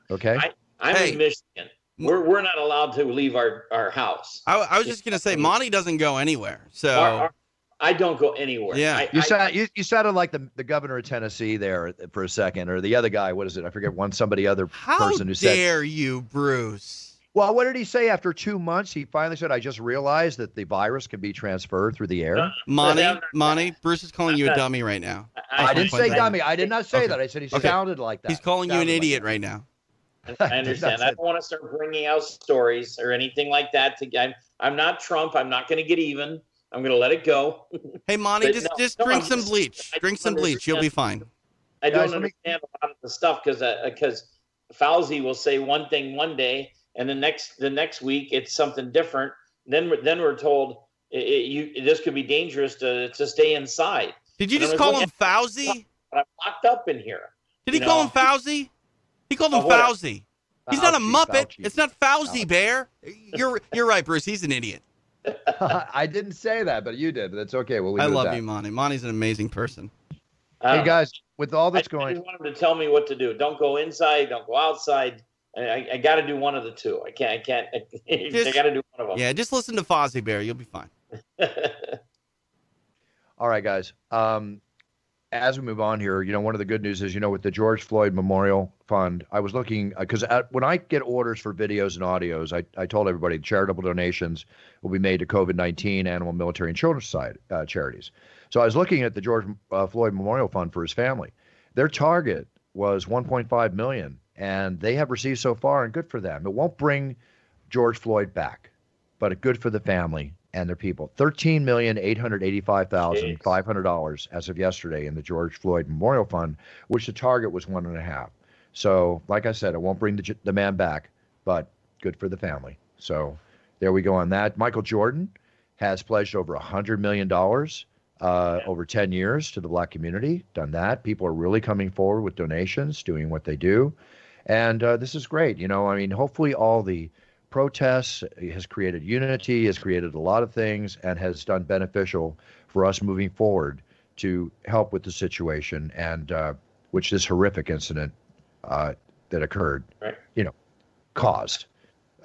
Speaker 2: Okay?
Speaker 4: I, I'm hey. in Michigan. We're we're not allowed to leave our our house.
Speaker 3: I, I was just gonna say, Monte doesn't go anywhere. So our, our,
Speaker 4: I don't go anywhere.
Speaker 3: Yeah,
Speaker 4: I,
Speaker 2: you sound you, you sounded like the, the governor of Tennessee there for a second, or the other guy. What is it? I forget one somebody other
Speaker 3: How
Speaker 2: person who said.
Speaker 3: How dare you, Bruce?
Speaker 2: Well, what did he say after two months? He finally said, "I just realized that the virus can be transferred through the air."
Speaker 3: Uh, Monte, Monte, Bruce is calling you a dummy right now.
Speaker 2: I, I didn't say dummy. I did not say okay. that. I said he okay. sounded like that.
Speaker 3: He's calling you an idiot like right now. (laughs)
Speaker 4: I understand. I don't want to start bringing out stories or anything like that. To I'm, I'm not Trump. I'm not going to get even. I'm going to let it go. (laughs)
Speaker 3: Hey, Monte, just no, just no, drink I'm some just, bleach. drink some bleach. You'll be fine.
Speaker 4: I don't Guys, understand me... a lot of the stuff because because uh, Fauci will say one thing one day and the next the next week it's something different. Then then we're told it, it, you this could be dangerous to to stay inside.
Speaker 3: Did you and just call him Fauci?
Speaker 4: I'm locked up in here.
Speaker 3: Did he call him Fauci? He called him oh, Fauci. He's not a Muppet. Fauci. It's not Fauci Fauci. Bear. You're you're right, Bruce. He's an idiot. (laughs)
Speaker 2: I didn't say that, but you did. But it's okay. We'll I
Speaker 3: love you, Monte. Monte's an amazing person.
Speaker 2: Hey guys, with all that's
Speaker 4: I,
Speaker 2: going,
Speaker 4: I just want him to tell me what to do. Don't go inside. Don't go outside. I, I got to do one of the two. I can't. I can't. (laughs) Just, I got to do one of them.
Speaker 3: Yeah, just listen to Fozzie Bear. You'll be fine. (laughs)
Speaker 2: All right, guys. Um, as we move on here, you know, one of the good news is, you know, with the George Floyd Memorial Fund, I was looking because uh, when I get orders for videos and audios, I, I told everybody charitable donations will be made to COVID 19, animal, military, and children's side uh, charities. So I was looking at the George uh, Floyd Memorial Fund for his family. Their target was 1.5 million and they have received so far, and good for them. It won't bring George Floyd back, but good for the family and their people. Thirteen million eight hundred eighty-five thousand five hundred dollars as of yesterday in the George Floyd Memorial Fund, which the target was one and a half. So, like I said, it won't bring the, the man back, but good for the family. So, there we go on that. Michael Jordan has pledged over a hundred million dollars uh, over 10 years to the black community. Done that. People are really coming forward with donations, doing what they do. And uh, this is great. You know, I mean, hopefully all the protests has created unity, has created a lot of things, and has done beneficial for us moving forward to help with the situation and uh, which this horrific incident uh, that occurred, right. you know, caused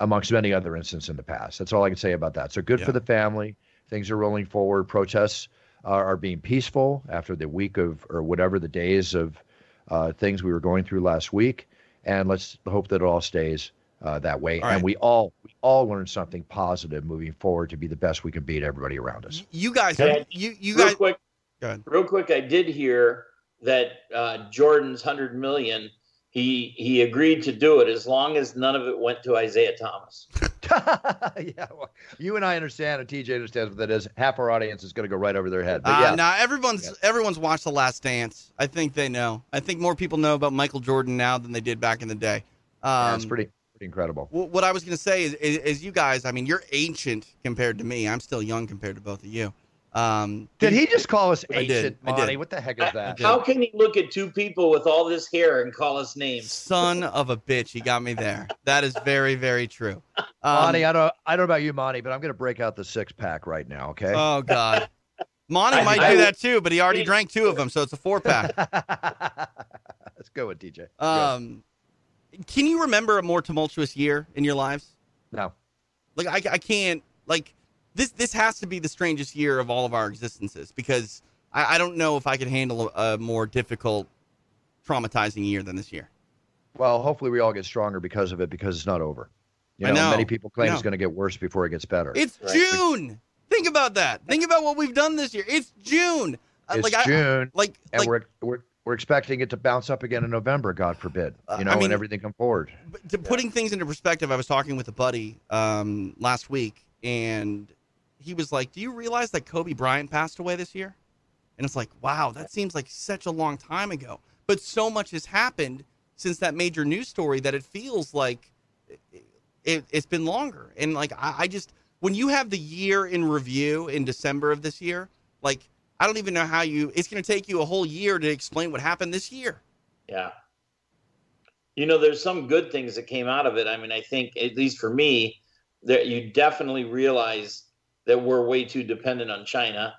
Speaker 2: amongst many other incidents in the past. That's all I can say about that. So good yeah. for the family. Things are rolling forward. Protests are, are being peaceful after the week of, or whatever the days of uh, things we were going through last week and let's hope that it all stays uh, that way. and we all we all learn something positive moving forward to be the best we can be to everybody around us.
Speaker 3: You guys, you you real guys,
Speaker 4: quick, real quick. I did hear that uh, Jordan's hundred million. He he agreed to do it as long as none of it went to Isiah Thomas. (laughs)
Speaker 2: yeah, well, you and I understand, and TJ understands what that is. Half our audience is going to go right over their head. But
Speaker 3: uh,
Speaker 2: yeah,
Speaker 3: now everyone's yeah. everyone's watched The Last Dance. I think they know. I think more people know about Michael Jordan now than they did back in the day.
Speaker 2: Um, That's pretty pretty incredible.
Speaker 3: What I was going to say is, is, is, you guys. I mean, you're ancient compared to me. I'm still young compared to both of you. Um,
Speaker 2: did he just call us ancient, I did. Monte? What the heck is that?
Speaker 4: How can he look at two people with all this hair and call us names?
Speaker 3: Son of a bitch, he got me there. That is very, very true. Um,
Speaker 2: Monte, I don't, I don't know about you, Monte, but I'm going to break out the six pack right now. Okay.
Speaker 3: Oh God, (laughs) Monte I, might I, do that too, but he already drank two of them, so it's a four pack. (laughs)
Speaker 2: Let's go with TJ.
Speaker 3: Um, can you remember a more tumultuous year in your lives?
Speaker 2: No.
Speaker 3: Like I, I can't like this this has to be the strangest year of all of our existences because I, I don't know if I could handle a, a, more difficult, traumatizing year than this year.
Speaker 2: Well, hopefully we all get stronger because of it because it's not over. You know, know. many people claim it's going to get worse before it gets better.
Speaker 3: It's right? June. Think about that. Think about what we've done this year. It's June.
Speaker 2: Uh, it's like, June. I, like, and like, we're we're we're expecting it to bounce up again in November, God forbid. Uh, you know, I mean, and everything come forward.
Speaker 3: To, putting things into perspective, I was talking with a buddy um, last week, and he was like, "Do you realize that Kobe Bryant passed away this year?" And it's like, "Wow, that seems like such a long time ago." But so much has happened since that major news story that it feels like it, has been longer. And like, I, I just when you have the year in review in December of this year, like, I don't even know how you. It's going to take you a whole year to explain what happened this year.
Speaker 4: Yeah. You know, there's some good things that came out of it. I mean, I think at least for me, that you definitely realize that we're way too dependent on China,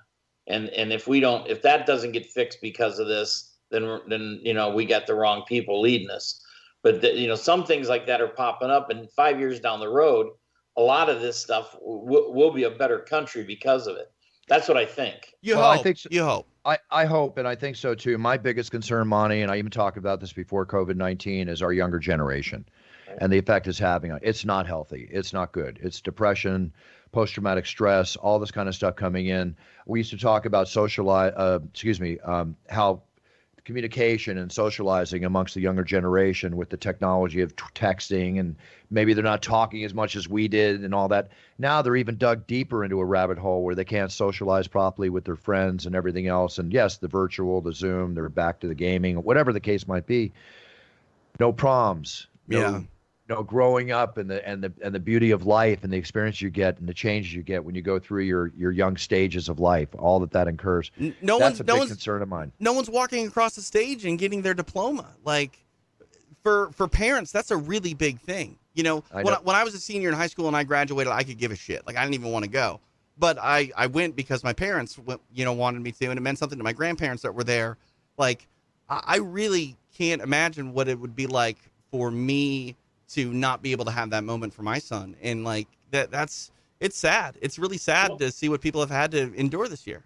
Speaker 4: and and if we don't, if that doesn't get fixed because of this, then then you know we got the wrong people leading us. But the, you know some things like that are popping up, and five years down the road, a lot of this stuff will be a better country because of it. That's what I think.
Speaker 3: You well, hope. I think so. You hope.
Speaker 2: I, I hope, and I think so too. My biggest concern, Monte, and I even talked about this before COVID 19, is our younger generation. and the effect it's having on it's not healthy. It's not good. It's depression, post traumatic stress, all this kind of stuff coming in. We used to talk about social, uh, excuse me, um, how communication and socializing amongst the younger generation with the technology of t- texting and maybe they're not talking as much as we did and all that. Now they're even dug deeper into a rabbit hole where they can't socialize properly with their friends and everything else. And yes the virtual the zoom they're back to the gaming whatever the case might be. No proms no,
Speaker 3: yeah
Speaker 2: know, growing up and the and the and the beauty of life and the experience you get and the changes you get when you go through your your young stages of life, all that that incurs.
Speaker 3: No
Speaker 2: That's
Speaker 3: one's
Speaker 2: a
Speaker 3: no
Speaker 2: big
Speaker 3: one's,
Speaker 2: concern of mine.
Speaker 3: No one's walking across the stage and getting their diploma. Like for for parents, that's a really big thing. You know,
Speaker 2: I
Speaker 3: when
Speaker 2: know.
Speaker 3: I, when I was a senior in high school and I graduated, I could give a shit. Like I didn't even want to go, but I I went because my parents went, you know wanted me to, and it meant something to my grandparents that were there. Like I, I really can't imagine what it would be like for me to not be able to have that moment for my son, and like that that's it's sad. It's really sad
Speaker 4: Well-
Speaker 3: to see what people have had to endure this year.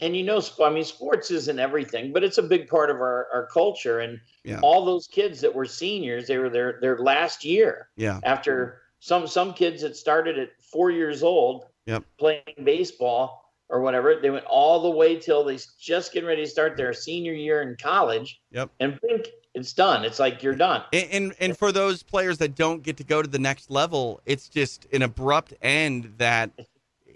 Speaker 4: and you know, I mean, sports isn't everything, but it's a big part of our, our culture. And
Speaker 3: Yeah.
Speaker 4: all those kids that were seniors, they were their their last year
Speaker 3: Yeah.
Speaker 4: after some some kids that started at four years old
Speaker 3: Yep.
Speaker 4: playing baseball or whatever. They went all the way till they just getting ready to start their senior year in college.
Speaker 3: Yep.
Speaker 4: And think it's done. It's like you're done.
Speaker 3: And, and and for those players that don't get to go to the next level, it's just an abrupt end that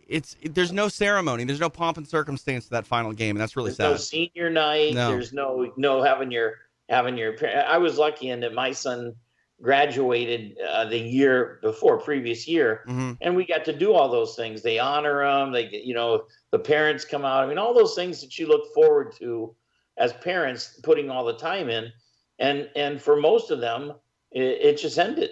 Speaker 3: it's there's no ceremony, there's no pomp and circumstance to that final game, and that's really
Speaker 4: There's no
Speaker 3: sad.
Speaker 4: senior night.
Speaker 3: No.
Speaker 4: There's no no having your having your. I was lucky in that my son graduated uh, the year before, previous year,
Speaker 3: hmm
Speaker 4: and we got to do all those things. They honor them. They you know, the parents come out. I mean, all those things that you look forward to as parents, putting all the time in, and and for most of them, it, it just ended.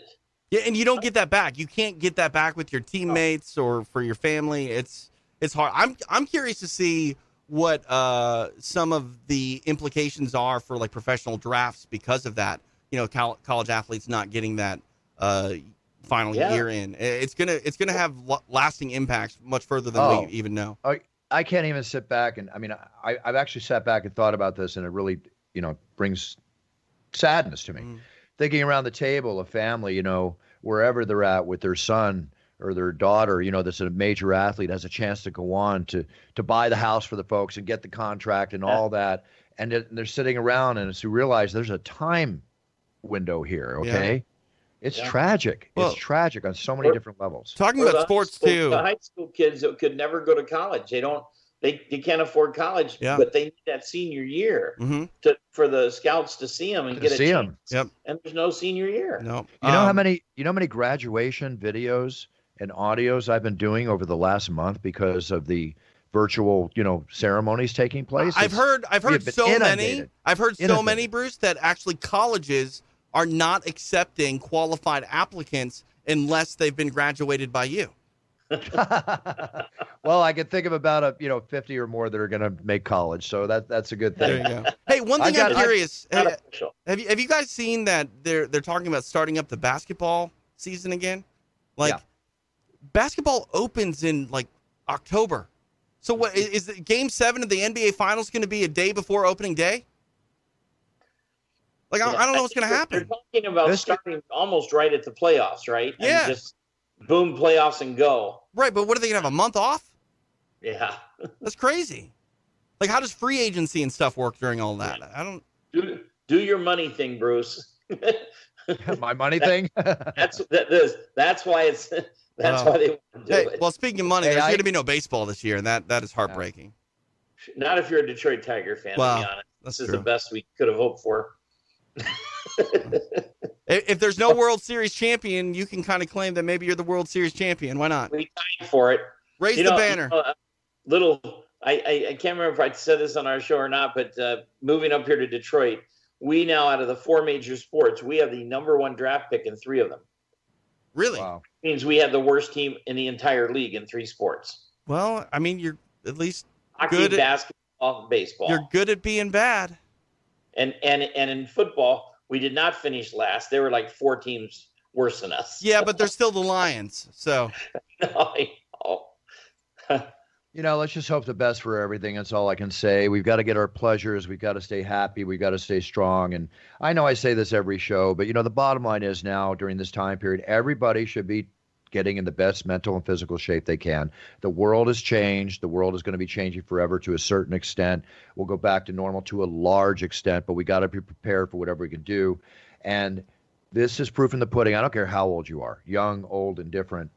Speaker 3: Yeah, and you don't get that back. You can't get that back with your teammates or for your family. It's it's hard. I'm I'm curious to see what uh, some of the implications are for like professional drafts because of that. You know, col- college athletes not getting that uh, final
Speaker 4: Yeah.
Speaker 3: year in. It's gonna it's gonna have lo- lasting impacts much further than
Speaker 2: Oh.
Speaker 3: we even know.
Speaker 2: I can't even sit back and I mean I, I've actually sat back and thought about this and it really you know brings sadness to me.
Speaker 3: Mm.
Speaker 2: Thinking around the table, a family, you know, wherever they're at with their son or their daughter, you know, that's a major athlete has a chance to go on to to buy the house for the folks and get the contract and all that, and it- they're sitting around and it's to realize there's a time window here.
Speaker 3: Yeah.
Speaker 2: Okay, it's
Speaker 4: Yeah.
Speaker 2: tragic.
Speaker 3: Well-
Speaker 2: it's tragic on so many different levels.
Speaker 3: Talking about sports
Speaker 4: school-
Speaker 3: too.
Speaker 4: The high school kids that could never go to college. They don't. They, they can't afford college,
Speaker 3: Yeah.
Speaker 4: but they need that senior year
Speaker 3: hmm
Speaker 4: to for the scouts to see them and
Speaker 2: To
Speaker 4: get a
Speaker 2: see 'em.
Speaker 4: chance.
Speaker 3: Yep.
Speaker 4: And there's no senior year.
Speaker 3: No,
Speaker 2: You know how
Speaker 3: Um,
Speaker 2: many you know how many graduation videos and audios I've been doing over the last month because of the virtual, you know, ceremonies taking place?
Speaker 3: I've
Speaker 2: It's-
Speaker 3: heard I've heard
Speaker 2: have been
Speaker 3: so many. I've heard so
Speaker 2: Inundated.
Speaker 3: many Bruce that actually colleges are not accepting qualified applicants unless they've been graduated by you. (laughs)
Speaker 2: well, I can think of about a you know fifty or more that are going to make college, so that that's a good
Speaker 3: There
Speaker 2: thing.
Speaker 3: you go. Hey, one thing
Speaker 2: got-
Speaker 3: I'm
Speaker 2: I-
Speaker 3: curious.
Speaker 4: Not
Speaker 3: Have, have you have you guys seen that they're they're talking about starting up the basketball season again? Like
Speaker 2: Yeah.
Speaker 3: basketball opens in like October. So what is, is the game 7 of the NBA finals going to be a day before opening day? Like I,
Speaker 4: Yeah,
Speaker 3: I don't know what's going to happen.
Speaker 4: They're talking about
Speaker 2: This-
Speaker 4: starting almost right at the playoffs, right? And
Speaker 3: Yeah.
Speaker 4: just boom, playoffs and go.
Speaker 3: Right, but what are they going to have a month off?
Speaker 4: Yeah. (laughs)
Speaker 3: That's crazy. Like, how does free agency and stuff work during all that? I don't.
Speaker 4: Do do your money thing, Bruce. (laughs)
Speaker 2: My money thing. (laughs)
Speaker 4: that's that, this, that's why it's that's
Speaker 3: Wow.
Speaker 4: why they want to do
Speaker 3: Hey,
Speaker 4: it.
Speaker 3: well, speaking of money,
Speaker 2: Hey,
Speaker 3: there's
Speaker 2: I-
Speaker 3: going to be no baseball this year, and that that is heartbreaking.
Speaker 4: Not if you're a Detroit Tiger fan,
Speaker 3: Well,
Speaker 4: to be honest.
Speaker 3: That's
Speaker 4: This is the best we could have hoped for. (laughs)
Speaker 3: If, if there's no World Series champion, you can kind of claim that maybe you're the World Series champion. Why not?
Speaker 4: We tied for it.
Speaker 3: Raise
Speaker 4: You
Speaker 3: the
Speaker 4: know-
Speaker 3: banner.
Speaker 4: you know, little, I, I I can't remember if I said this on our show or not, but uh, moving up here to Detroit, we now out of the four major sports, we have the number one draft pick in three of them.
Speaker 3: really?
Speaker 2: wow.
Speaker 4: means we have the worst team in the entire league in three sports:
Speaker 3: Well, I mean, you're at least
Speaker 4: hockey,
Speaker 3: Good at-
Speaker 4: basketball, baseball.
Speaker 3: you're good at being bad.
Speaker 4: And and and in football, we did not finish last. There were like four teams worse than us.
Speaker 3: Yeah, but they're (laughs) still the Lions. So (laughs)
Speaker 4: I. (laughs)
Speaker 2: You know, let's just hope the best for everything. That's all I can say. We've got to get our pleasures. We've got to stay happy. We've got to stay strong. And I know I say this every show, but you know, the bottom line is now during this time period, everybody should be getting in the best mental and physical shape they can. The world has changed. The world is going to be changing forever to a certain extent. We'll go back to normal to a large extent, but we got to be prepared for whatever we can do. And this is proof in the pudding. I don't care how old you are, young, old, indifferent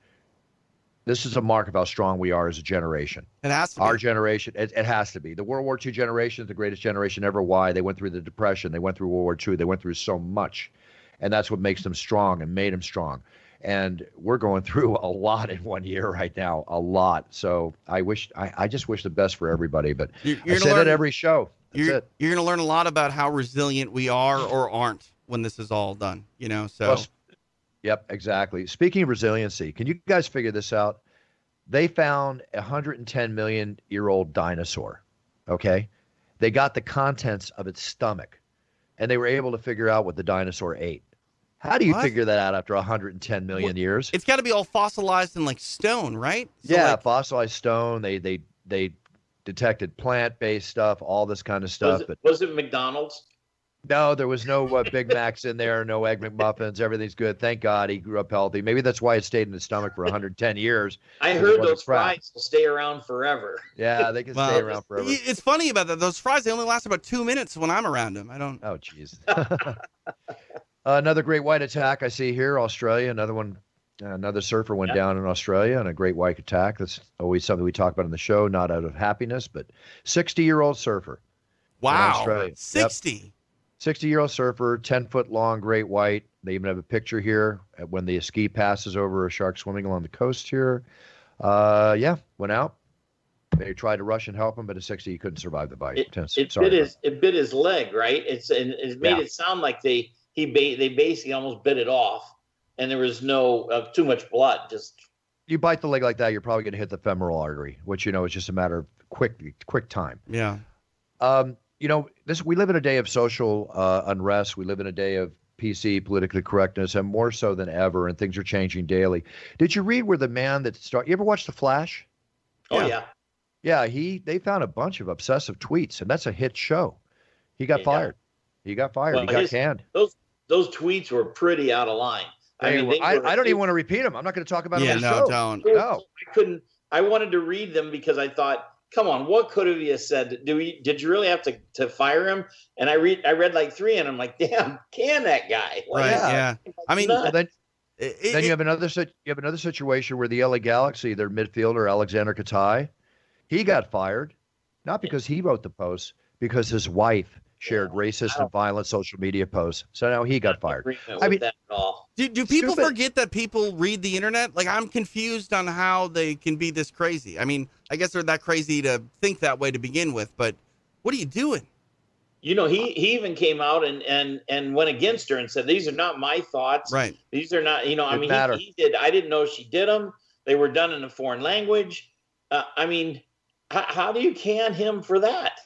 Speaker 2: this is a mark of how strong we are as a generation.
Speaker 3: It has to
Speaker 2: Our generation, it, it, has to be. The World War II generation is the greatest generation ever. Why? They went through the Depression. They went through World War II. They went through so much. And that's what makes them strong and made them strong. And we're going through a lot in one year right now, a lot. So I wish, I, I just wish the best for everybody. But you're, you're I say learn, that every show. That's
Speaker 3: you're,
Speaker 2: it.
Speaker 3: You're going to learn a lot about how resilient we are or aren't when this is all done, you know? So. Plus,
Speaker 2: Yep, exactly. Speaking of resiliency, can you guys figure this out? They found a 110 million year old dinosaur. Okay. They got the contents of its stomach and they were able to figure out what the dinosaur ate. How do you what? figure that out after 110 million well, years?
Speaker 3: It's got to be all fossilized in like stone, right?
Speaker 2: So yeah, like... fossilized stone. They they they detected plant-based stuff, all this kind of stuff. Was
Speaker 4: it, but was it McDonald's?
Speaker 2: No, there was no uh, Big Macs in there, no Egg McMuffins. Everything's good. Thank God he grew up healthy. Maybe that's why it stayed in his stomach for 110 years.
Speaker 4: I heard those fries will stay around forever.
Speaker 2: Yeah, they can well, stay around forever.
Speaker 3: It's funny about that. Those fries, they only last about two minutes when I'm around them. I don't.
Speaker 2: Oh, jeez. (laughs) (laughs) (laughs) uh, another great white attack I see here, Australia. Another one, another surfer went down in Australia, and a great white attack. That's always something we talk about in the show, not out of happiness, but 60 year old surfer.
Speaker 3: Wow, 60. Yep.
Speaker 2: 60 year old surfer, 10 foot long great white. They even have a picture here when the ski passes over a shark swimming along the coast here. Uh, yeah, went out. They tried to rush and help him, but at 60, he couldn't survive the bite.
Speaker 4: It, it bit his it bit his leg, right? It's and it made yeah. it sound like they he ba- they basically almost bit it off, and there was no uh, too much blood. Just
Speaker 2: you bite the leg like that, you're probably going to hit the femoral artery, which you know is just a matter of quick quick time.
Speaker 3: Yeah.
Speaker 2: Um, you know, this we live in a day of social uh, unrest. We live in a day of PC politically correctness, and more so than ever. And things are changing daily. Did you read where the man that start? You ever watch The Flash?
Speaker 4: Oh yeah. yeah.
Speaker 2: Yeah, he they found a bunch of obsessive tweets, and that's a hit show. He got yeah. fired. He got fired. Well, he got his, canned.
Speaker 4: Those those tweets were pretty out of line.
Speaker 2: I mean, were, I, I, don't even want to repeat them. I'm not going to talk about
Speaker 3: yeah,
Speaker 2: them.
Speaker 3: Yeah, no,
Speaker 2: show.
Speaker 3: don't.
Speaker 2: No,
Speaker 4: I couldn't. I wanted to read them because I thought come on, what could have you said? Do we did you really have to, to fire him? And I read I read like three, and I'm like, damn, can that guy? (laughs)
Speaker 3: Like, right? Yeah. yeah. I mean,
Speaker 2: well, then, it, then you have another you have another situation where the LA Galaxy, their midfielder Aleksandar Katai, he got fired, not because he wrote the post, because his wife shared racist and violent social media posts. So now he got fired.
Speaker 4: I mean,
Speaker 3: do, do people Stupid. forget that people read the internet? Like, I'm confused on how they can be this crazy. I mean, I guess they're that crazy to think that way to begin with, but what are you doing?
Speaker 4: You know, he he even came out and and and went against her and said, "These are not my thoughts.
Speaker 3: Right?
Speaker 4: These are not. You know, I mean, he, he, did. I didn't know she did them. They were done in a foreign language. Uh, I mean, how, how do you can him for that?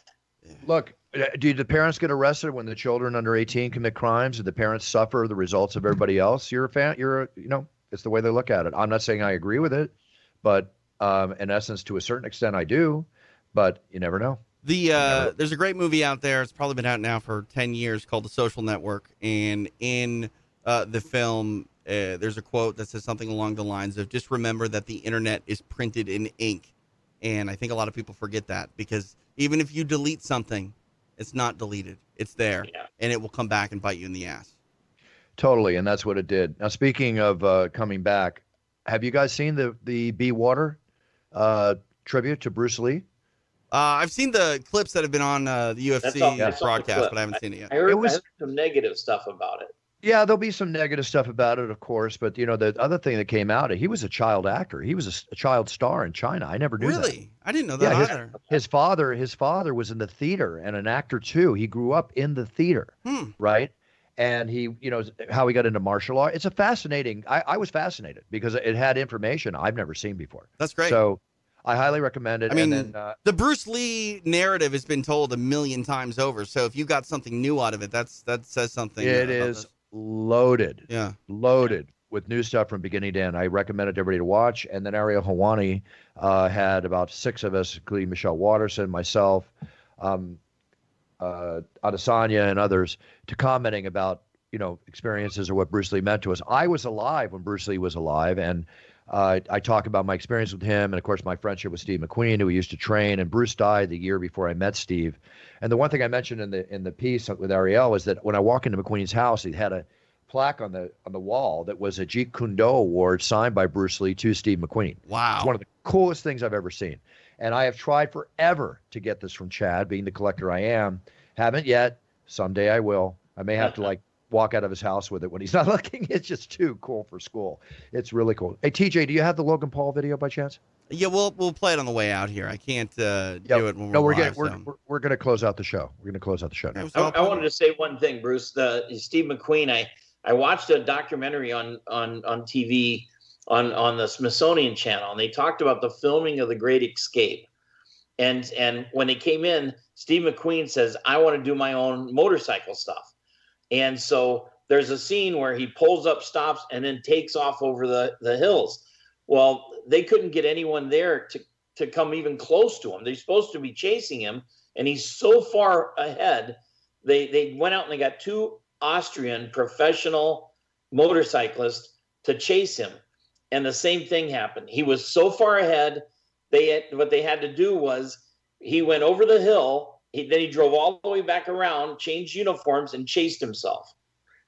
Speaker 2: Look, do the parents get arrested when the children under 18 commit crimes? Do the parents suffer the results of everybody else? You're a fan. You're a, you know, it's the way they look at it. I'm not saying I agree with it, but um, in essence, to a certain extent, I do. But you never know.
Speaker 3: The uh, there's a great movie out there. It's probably been out now for 10 years called The Social Network, and in uh, the film, uh, there's a quote that says something along the lines of "Just remember that the internet is printed in ink," and I think a lot of people forget that because even if you delete something it's not deleted. It's there, yeah. and it will come back and bite you in the ass.
Speaker 2: Totally, and that's what it did. Now, speaking of uh, coming back, have you guys seen the the Be Water uh, tribute to Bruce Lee?
Speaker 3: Uh, I've seen the clips that have been on uh, the UFC broadcast, but I haven't seen it yet.
Speaker 4: I heard, it was, I heard some negative stuff about it.
Speaker 2: Yeah, there'll be some negative stuff about it, of course. But you know, the other thing that came out, he was a child actor. He was a, a child star in China. I never knew
Speaker 3: really?
Speaker 2: that.
Speaker 3: Really, I didn't know that
Speaker 2: yeah,
Speaker 3: either.
Speaker 2: His, his, father, his father was in the theater and an actor too. He grew up in the theater,
Speaker 3: hmm.
Speaker 2: right? And he, you know, how he got into martial art. It's a fascinating. I, I was fascinated because it had information I've never seen before.
Speaker 3: That's great.
Speaker 2: So I highly recommend it.
Speaker 3: I mean,
Speaker 2: then,
Speaker 3: uh, the Bruce Lee narrative has been told a million times over. So if you got something new out of it, that's that says something.
Speaker 2: It is loaded.
Speaker 3: Yeah.
Speaker 2: Loaded with new stuff from beginning to end. I recommended everybody to watch. And then Ariel Helwani uh, had about six of us, including Michelle Waterson, myself, um, uh, Adesanya, and others, to commenting about you know experiences or what Bruce Lee meant to us. I was alive when Bruce Lee was alive, and uh, I talk about my experience with him, and of course my friendship with Steve McQueen, who we used to train. And Bruce died the year before I met Steve. And the one thing I mentioned in the in the piece with Ariel was that when I walk into McQueen's house, he had a plaque on the on the wall that was a Jeet Kune Do award signed by Bruce Lee to Steve McQueen.
Speaker 3: Wow,
Speaker 2: it's one of the coolest things I've ever seen. And I have tried forever to get this from Chad, being the collector I am. Haven't yet. Someday I will. I may have to like (laughs) walk out of his house with it when he's (laughs) not looking. It's just too cool for school. It's really cool. Hey, TJ, do you have the Logan Paul video by chance?
Speaker 3: Yeah, we'll we'll play it on the way out here. I can't uh, yep. do it when we're
Speaker 2: no, we're
Speaker 3: live,
Speaker 2: gonna, so. we're, we're, going to close out the show. We're going to close out the show. Now.
Speaker 4: I, I, wanted to say one thing, Bruce. The Steve McQueen. I I watched a documentary on on on TV on on the Smithsonian Channel, and they talked about the filming of The Great Escape. And and when they came in, Steve McQueen says, "I want to do my own motorcycle stuff," and so there's a scene where he pulls up, stops, and then takes off over the, the hills. Well, they couldn't get anyone there to, to come even close to him. They're supposed to be chasing him, and he's so far ahead. They they went out and they got two Austrian professional motorcyclists to chase him. And the same thing happened. He was so far ahead. They had, what they had to do was he went over the hill. He, then he drove all the way back around, changed uniforms, and chased himself.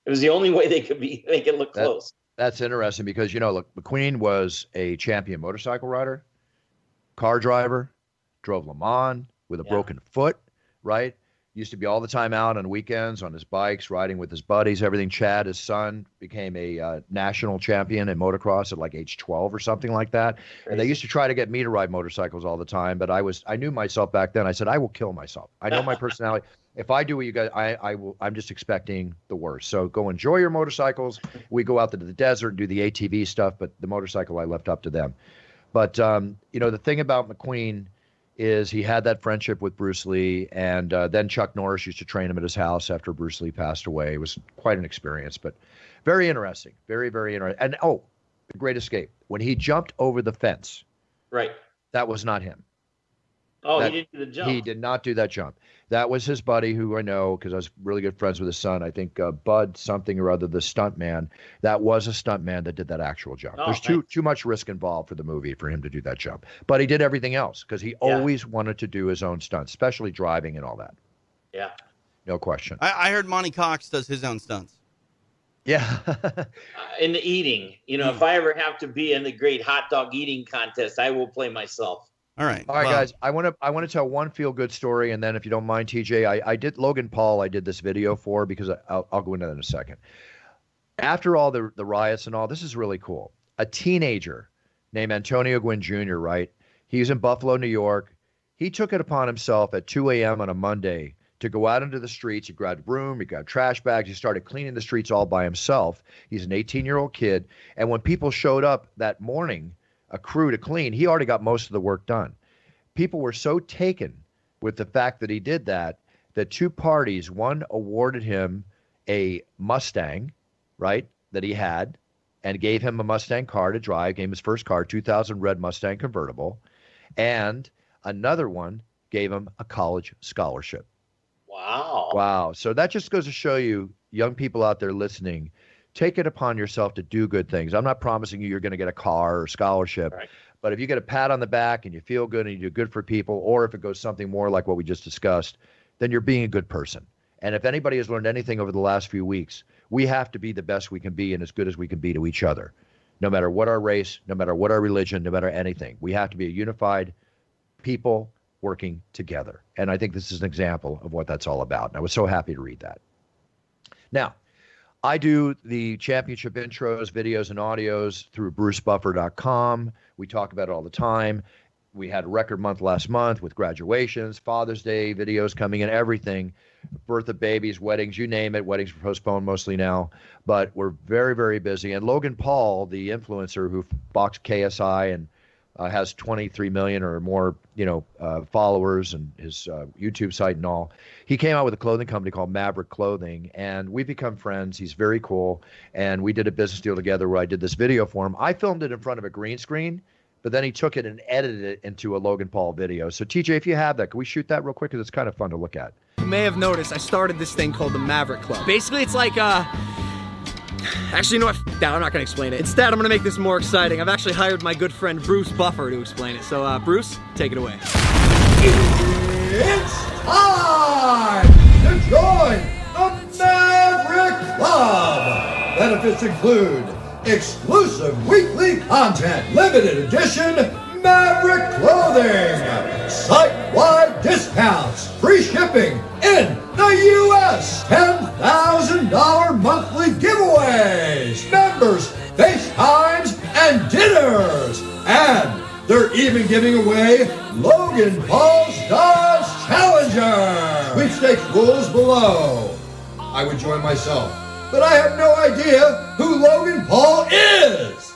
Speaker 4: It was the only way they could be (laughs) make it look that, close.
Speaker 2: That's interesting because you know, look, McQueen was a champion motorcycle rider, car driver, drove Le Mans with a yeah. broken foot, right? Used to be all the time out on weekends on his bikes, riding with his buddies, everything. Chad, his son, became a uh, national champion in motocross at like age 12 or something like that. Crazy. And they used to try to get me to ride motorcycles all the time, but I was I knew myself back then. I said I will kill myself. I know my personality (laughs) if I do what you guys, I, I will. I'm just expecting the worst. So go enjoy your motorcycles. We go out to the desert and do the ATV stuff, but the motorcycle I left up to them. But um, you know, the thing about McQueen is he had that friendship with Bruce Lee, and uh, then Chuck Norris used to train him at his house after Bruce Lee passed away. It was quite an experience, but very interesting, very very interesting. And oh, the Great Escape when he jumped over the fence.
Speaker 4: Right.
Speaker 2: That was not him.
Speaker 4: Oh, that, he didn't do the jump.
Speaker 2: He did not do that jump. That was his buddy, who I know because I was really good friends with his son. I think uh, Bud something or other, the stunt man. That was a stunt man that did that actual jump. Oh, There's too too much risk involved for the movie for him to do that jump. But he did everything else because he yeah. always wanted to do his own stunts, especially driving and all that.
Speaker 4: Yeah.
Speaker 2: No question.
Speaker 3: I, I heard Monte Cox does his own stunts.
Speaker 2: Yeah. (laughs)
Speaker 4: uh, in the eating, you know, if I ever have to be in the great hot dog eating contest, I will play myself.
Speaker 3: All right.
Speaker 2: All right, well, guys. I want to I want to tell one feel good story, and then if you don't mind, TJ, I, I did Logan Paul. I did this video for because I, will I'll go into that in a second. After all the the riots and all, this is really cool. A teenager named Antonio Gwynn Jr. Right? He's in Buffalo, New York. He took it upon himself at 2 a.m. on a Monday to go out into the streets. He grabbed a broom, he grabbed trash bags, he started cleaning the streets all by himself. He's an 18 year old kid. And when people showed up that morning a crew to clean, he already got most of the work done. People were so taken with the fact that he did that that two parties, one awarded him a Mustang, right, that he had, and gave him a Mustang car to drive, gave him his first car, 2000 red Mustang convertible, and another one gave him a college scholarship.
Speaker 4: Wow.
Speaker 2: Wow. So that just goes to show you, young people out there listening, take it upon yourself to do good things. I'm not promising you you're going to get a car or scholarship, right. but if you get a pat on the back and you feel good and you do good for people, or if it goes something more like what we just discussed, then you're being a good person. And if anybody has learned anything over the last few weeks, we have to be the best we can be and as good as we can be to each other, no matter what our race, no matter what our religion, no matter anything. We have to be a unified people working together. And I think this is an example of what that's all about. And I was so happy to read that. Now, I do the championship intros, videos, and audios through brucebuffer.com. We talk about it all the time. We had a record month last month with graduations, Father's Day videos coming in, everything, birth of babies, weddings, you name it. Weddings are postponed mostly now, but we're very, very busy. And Logan Paul, the influencer who boxed KSI and
Speaker 8: uh, has 23 million or more, you know, uh, followers and his uh, YouTube site and all. He came out with a clothing company called Maverick Clothing, and we've become friends. He's very cool, and we did a business deal together where I did this video for him. I filmed it in front of a green screen, but then he took it and edited it into a Logan Paul video. So TJ, if you have that, can we shoot that real quick? Because it's kind of fun to look at.
Speaker 9: You may have noticed I started this thing called the Maverick Club. Basically, it's like uh (laughs) Actually, what? That, I'm not gonna explain it. Instead, I'm gonna make this more exciting. I've actually hired my good friend Bruce Buffer to explain it. So, uh, Bruce, take it away.
Speaker 2: It's time to join the Maverick Club. Benefits include exclusive weekly content, limited edition Maverick clothing, site-wide discounts, free shipping in the U.S., $10,000 monthly giveaways, members, FaceTimes, and dinners. And they're even giving away Logan Paul's Dodge Challenger. Sweepstakes rules below. I would join myself, but I have no idea who Logan Paul is.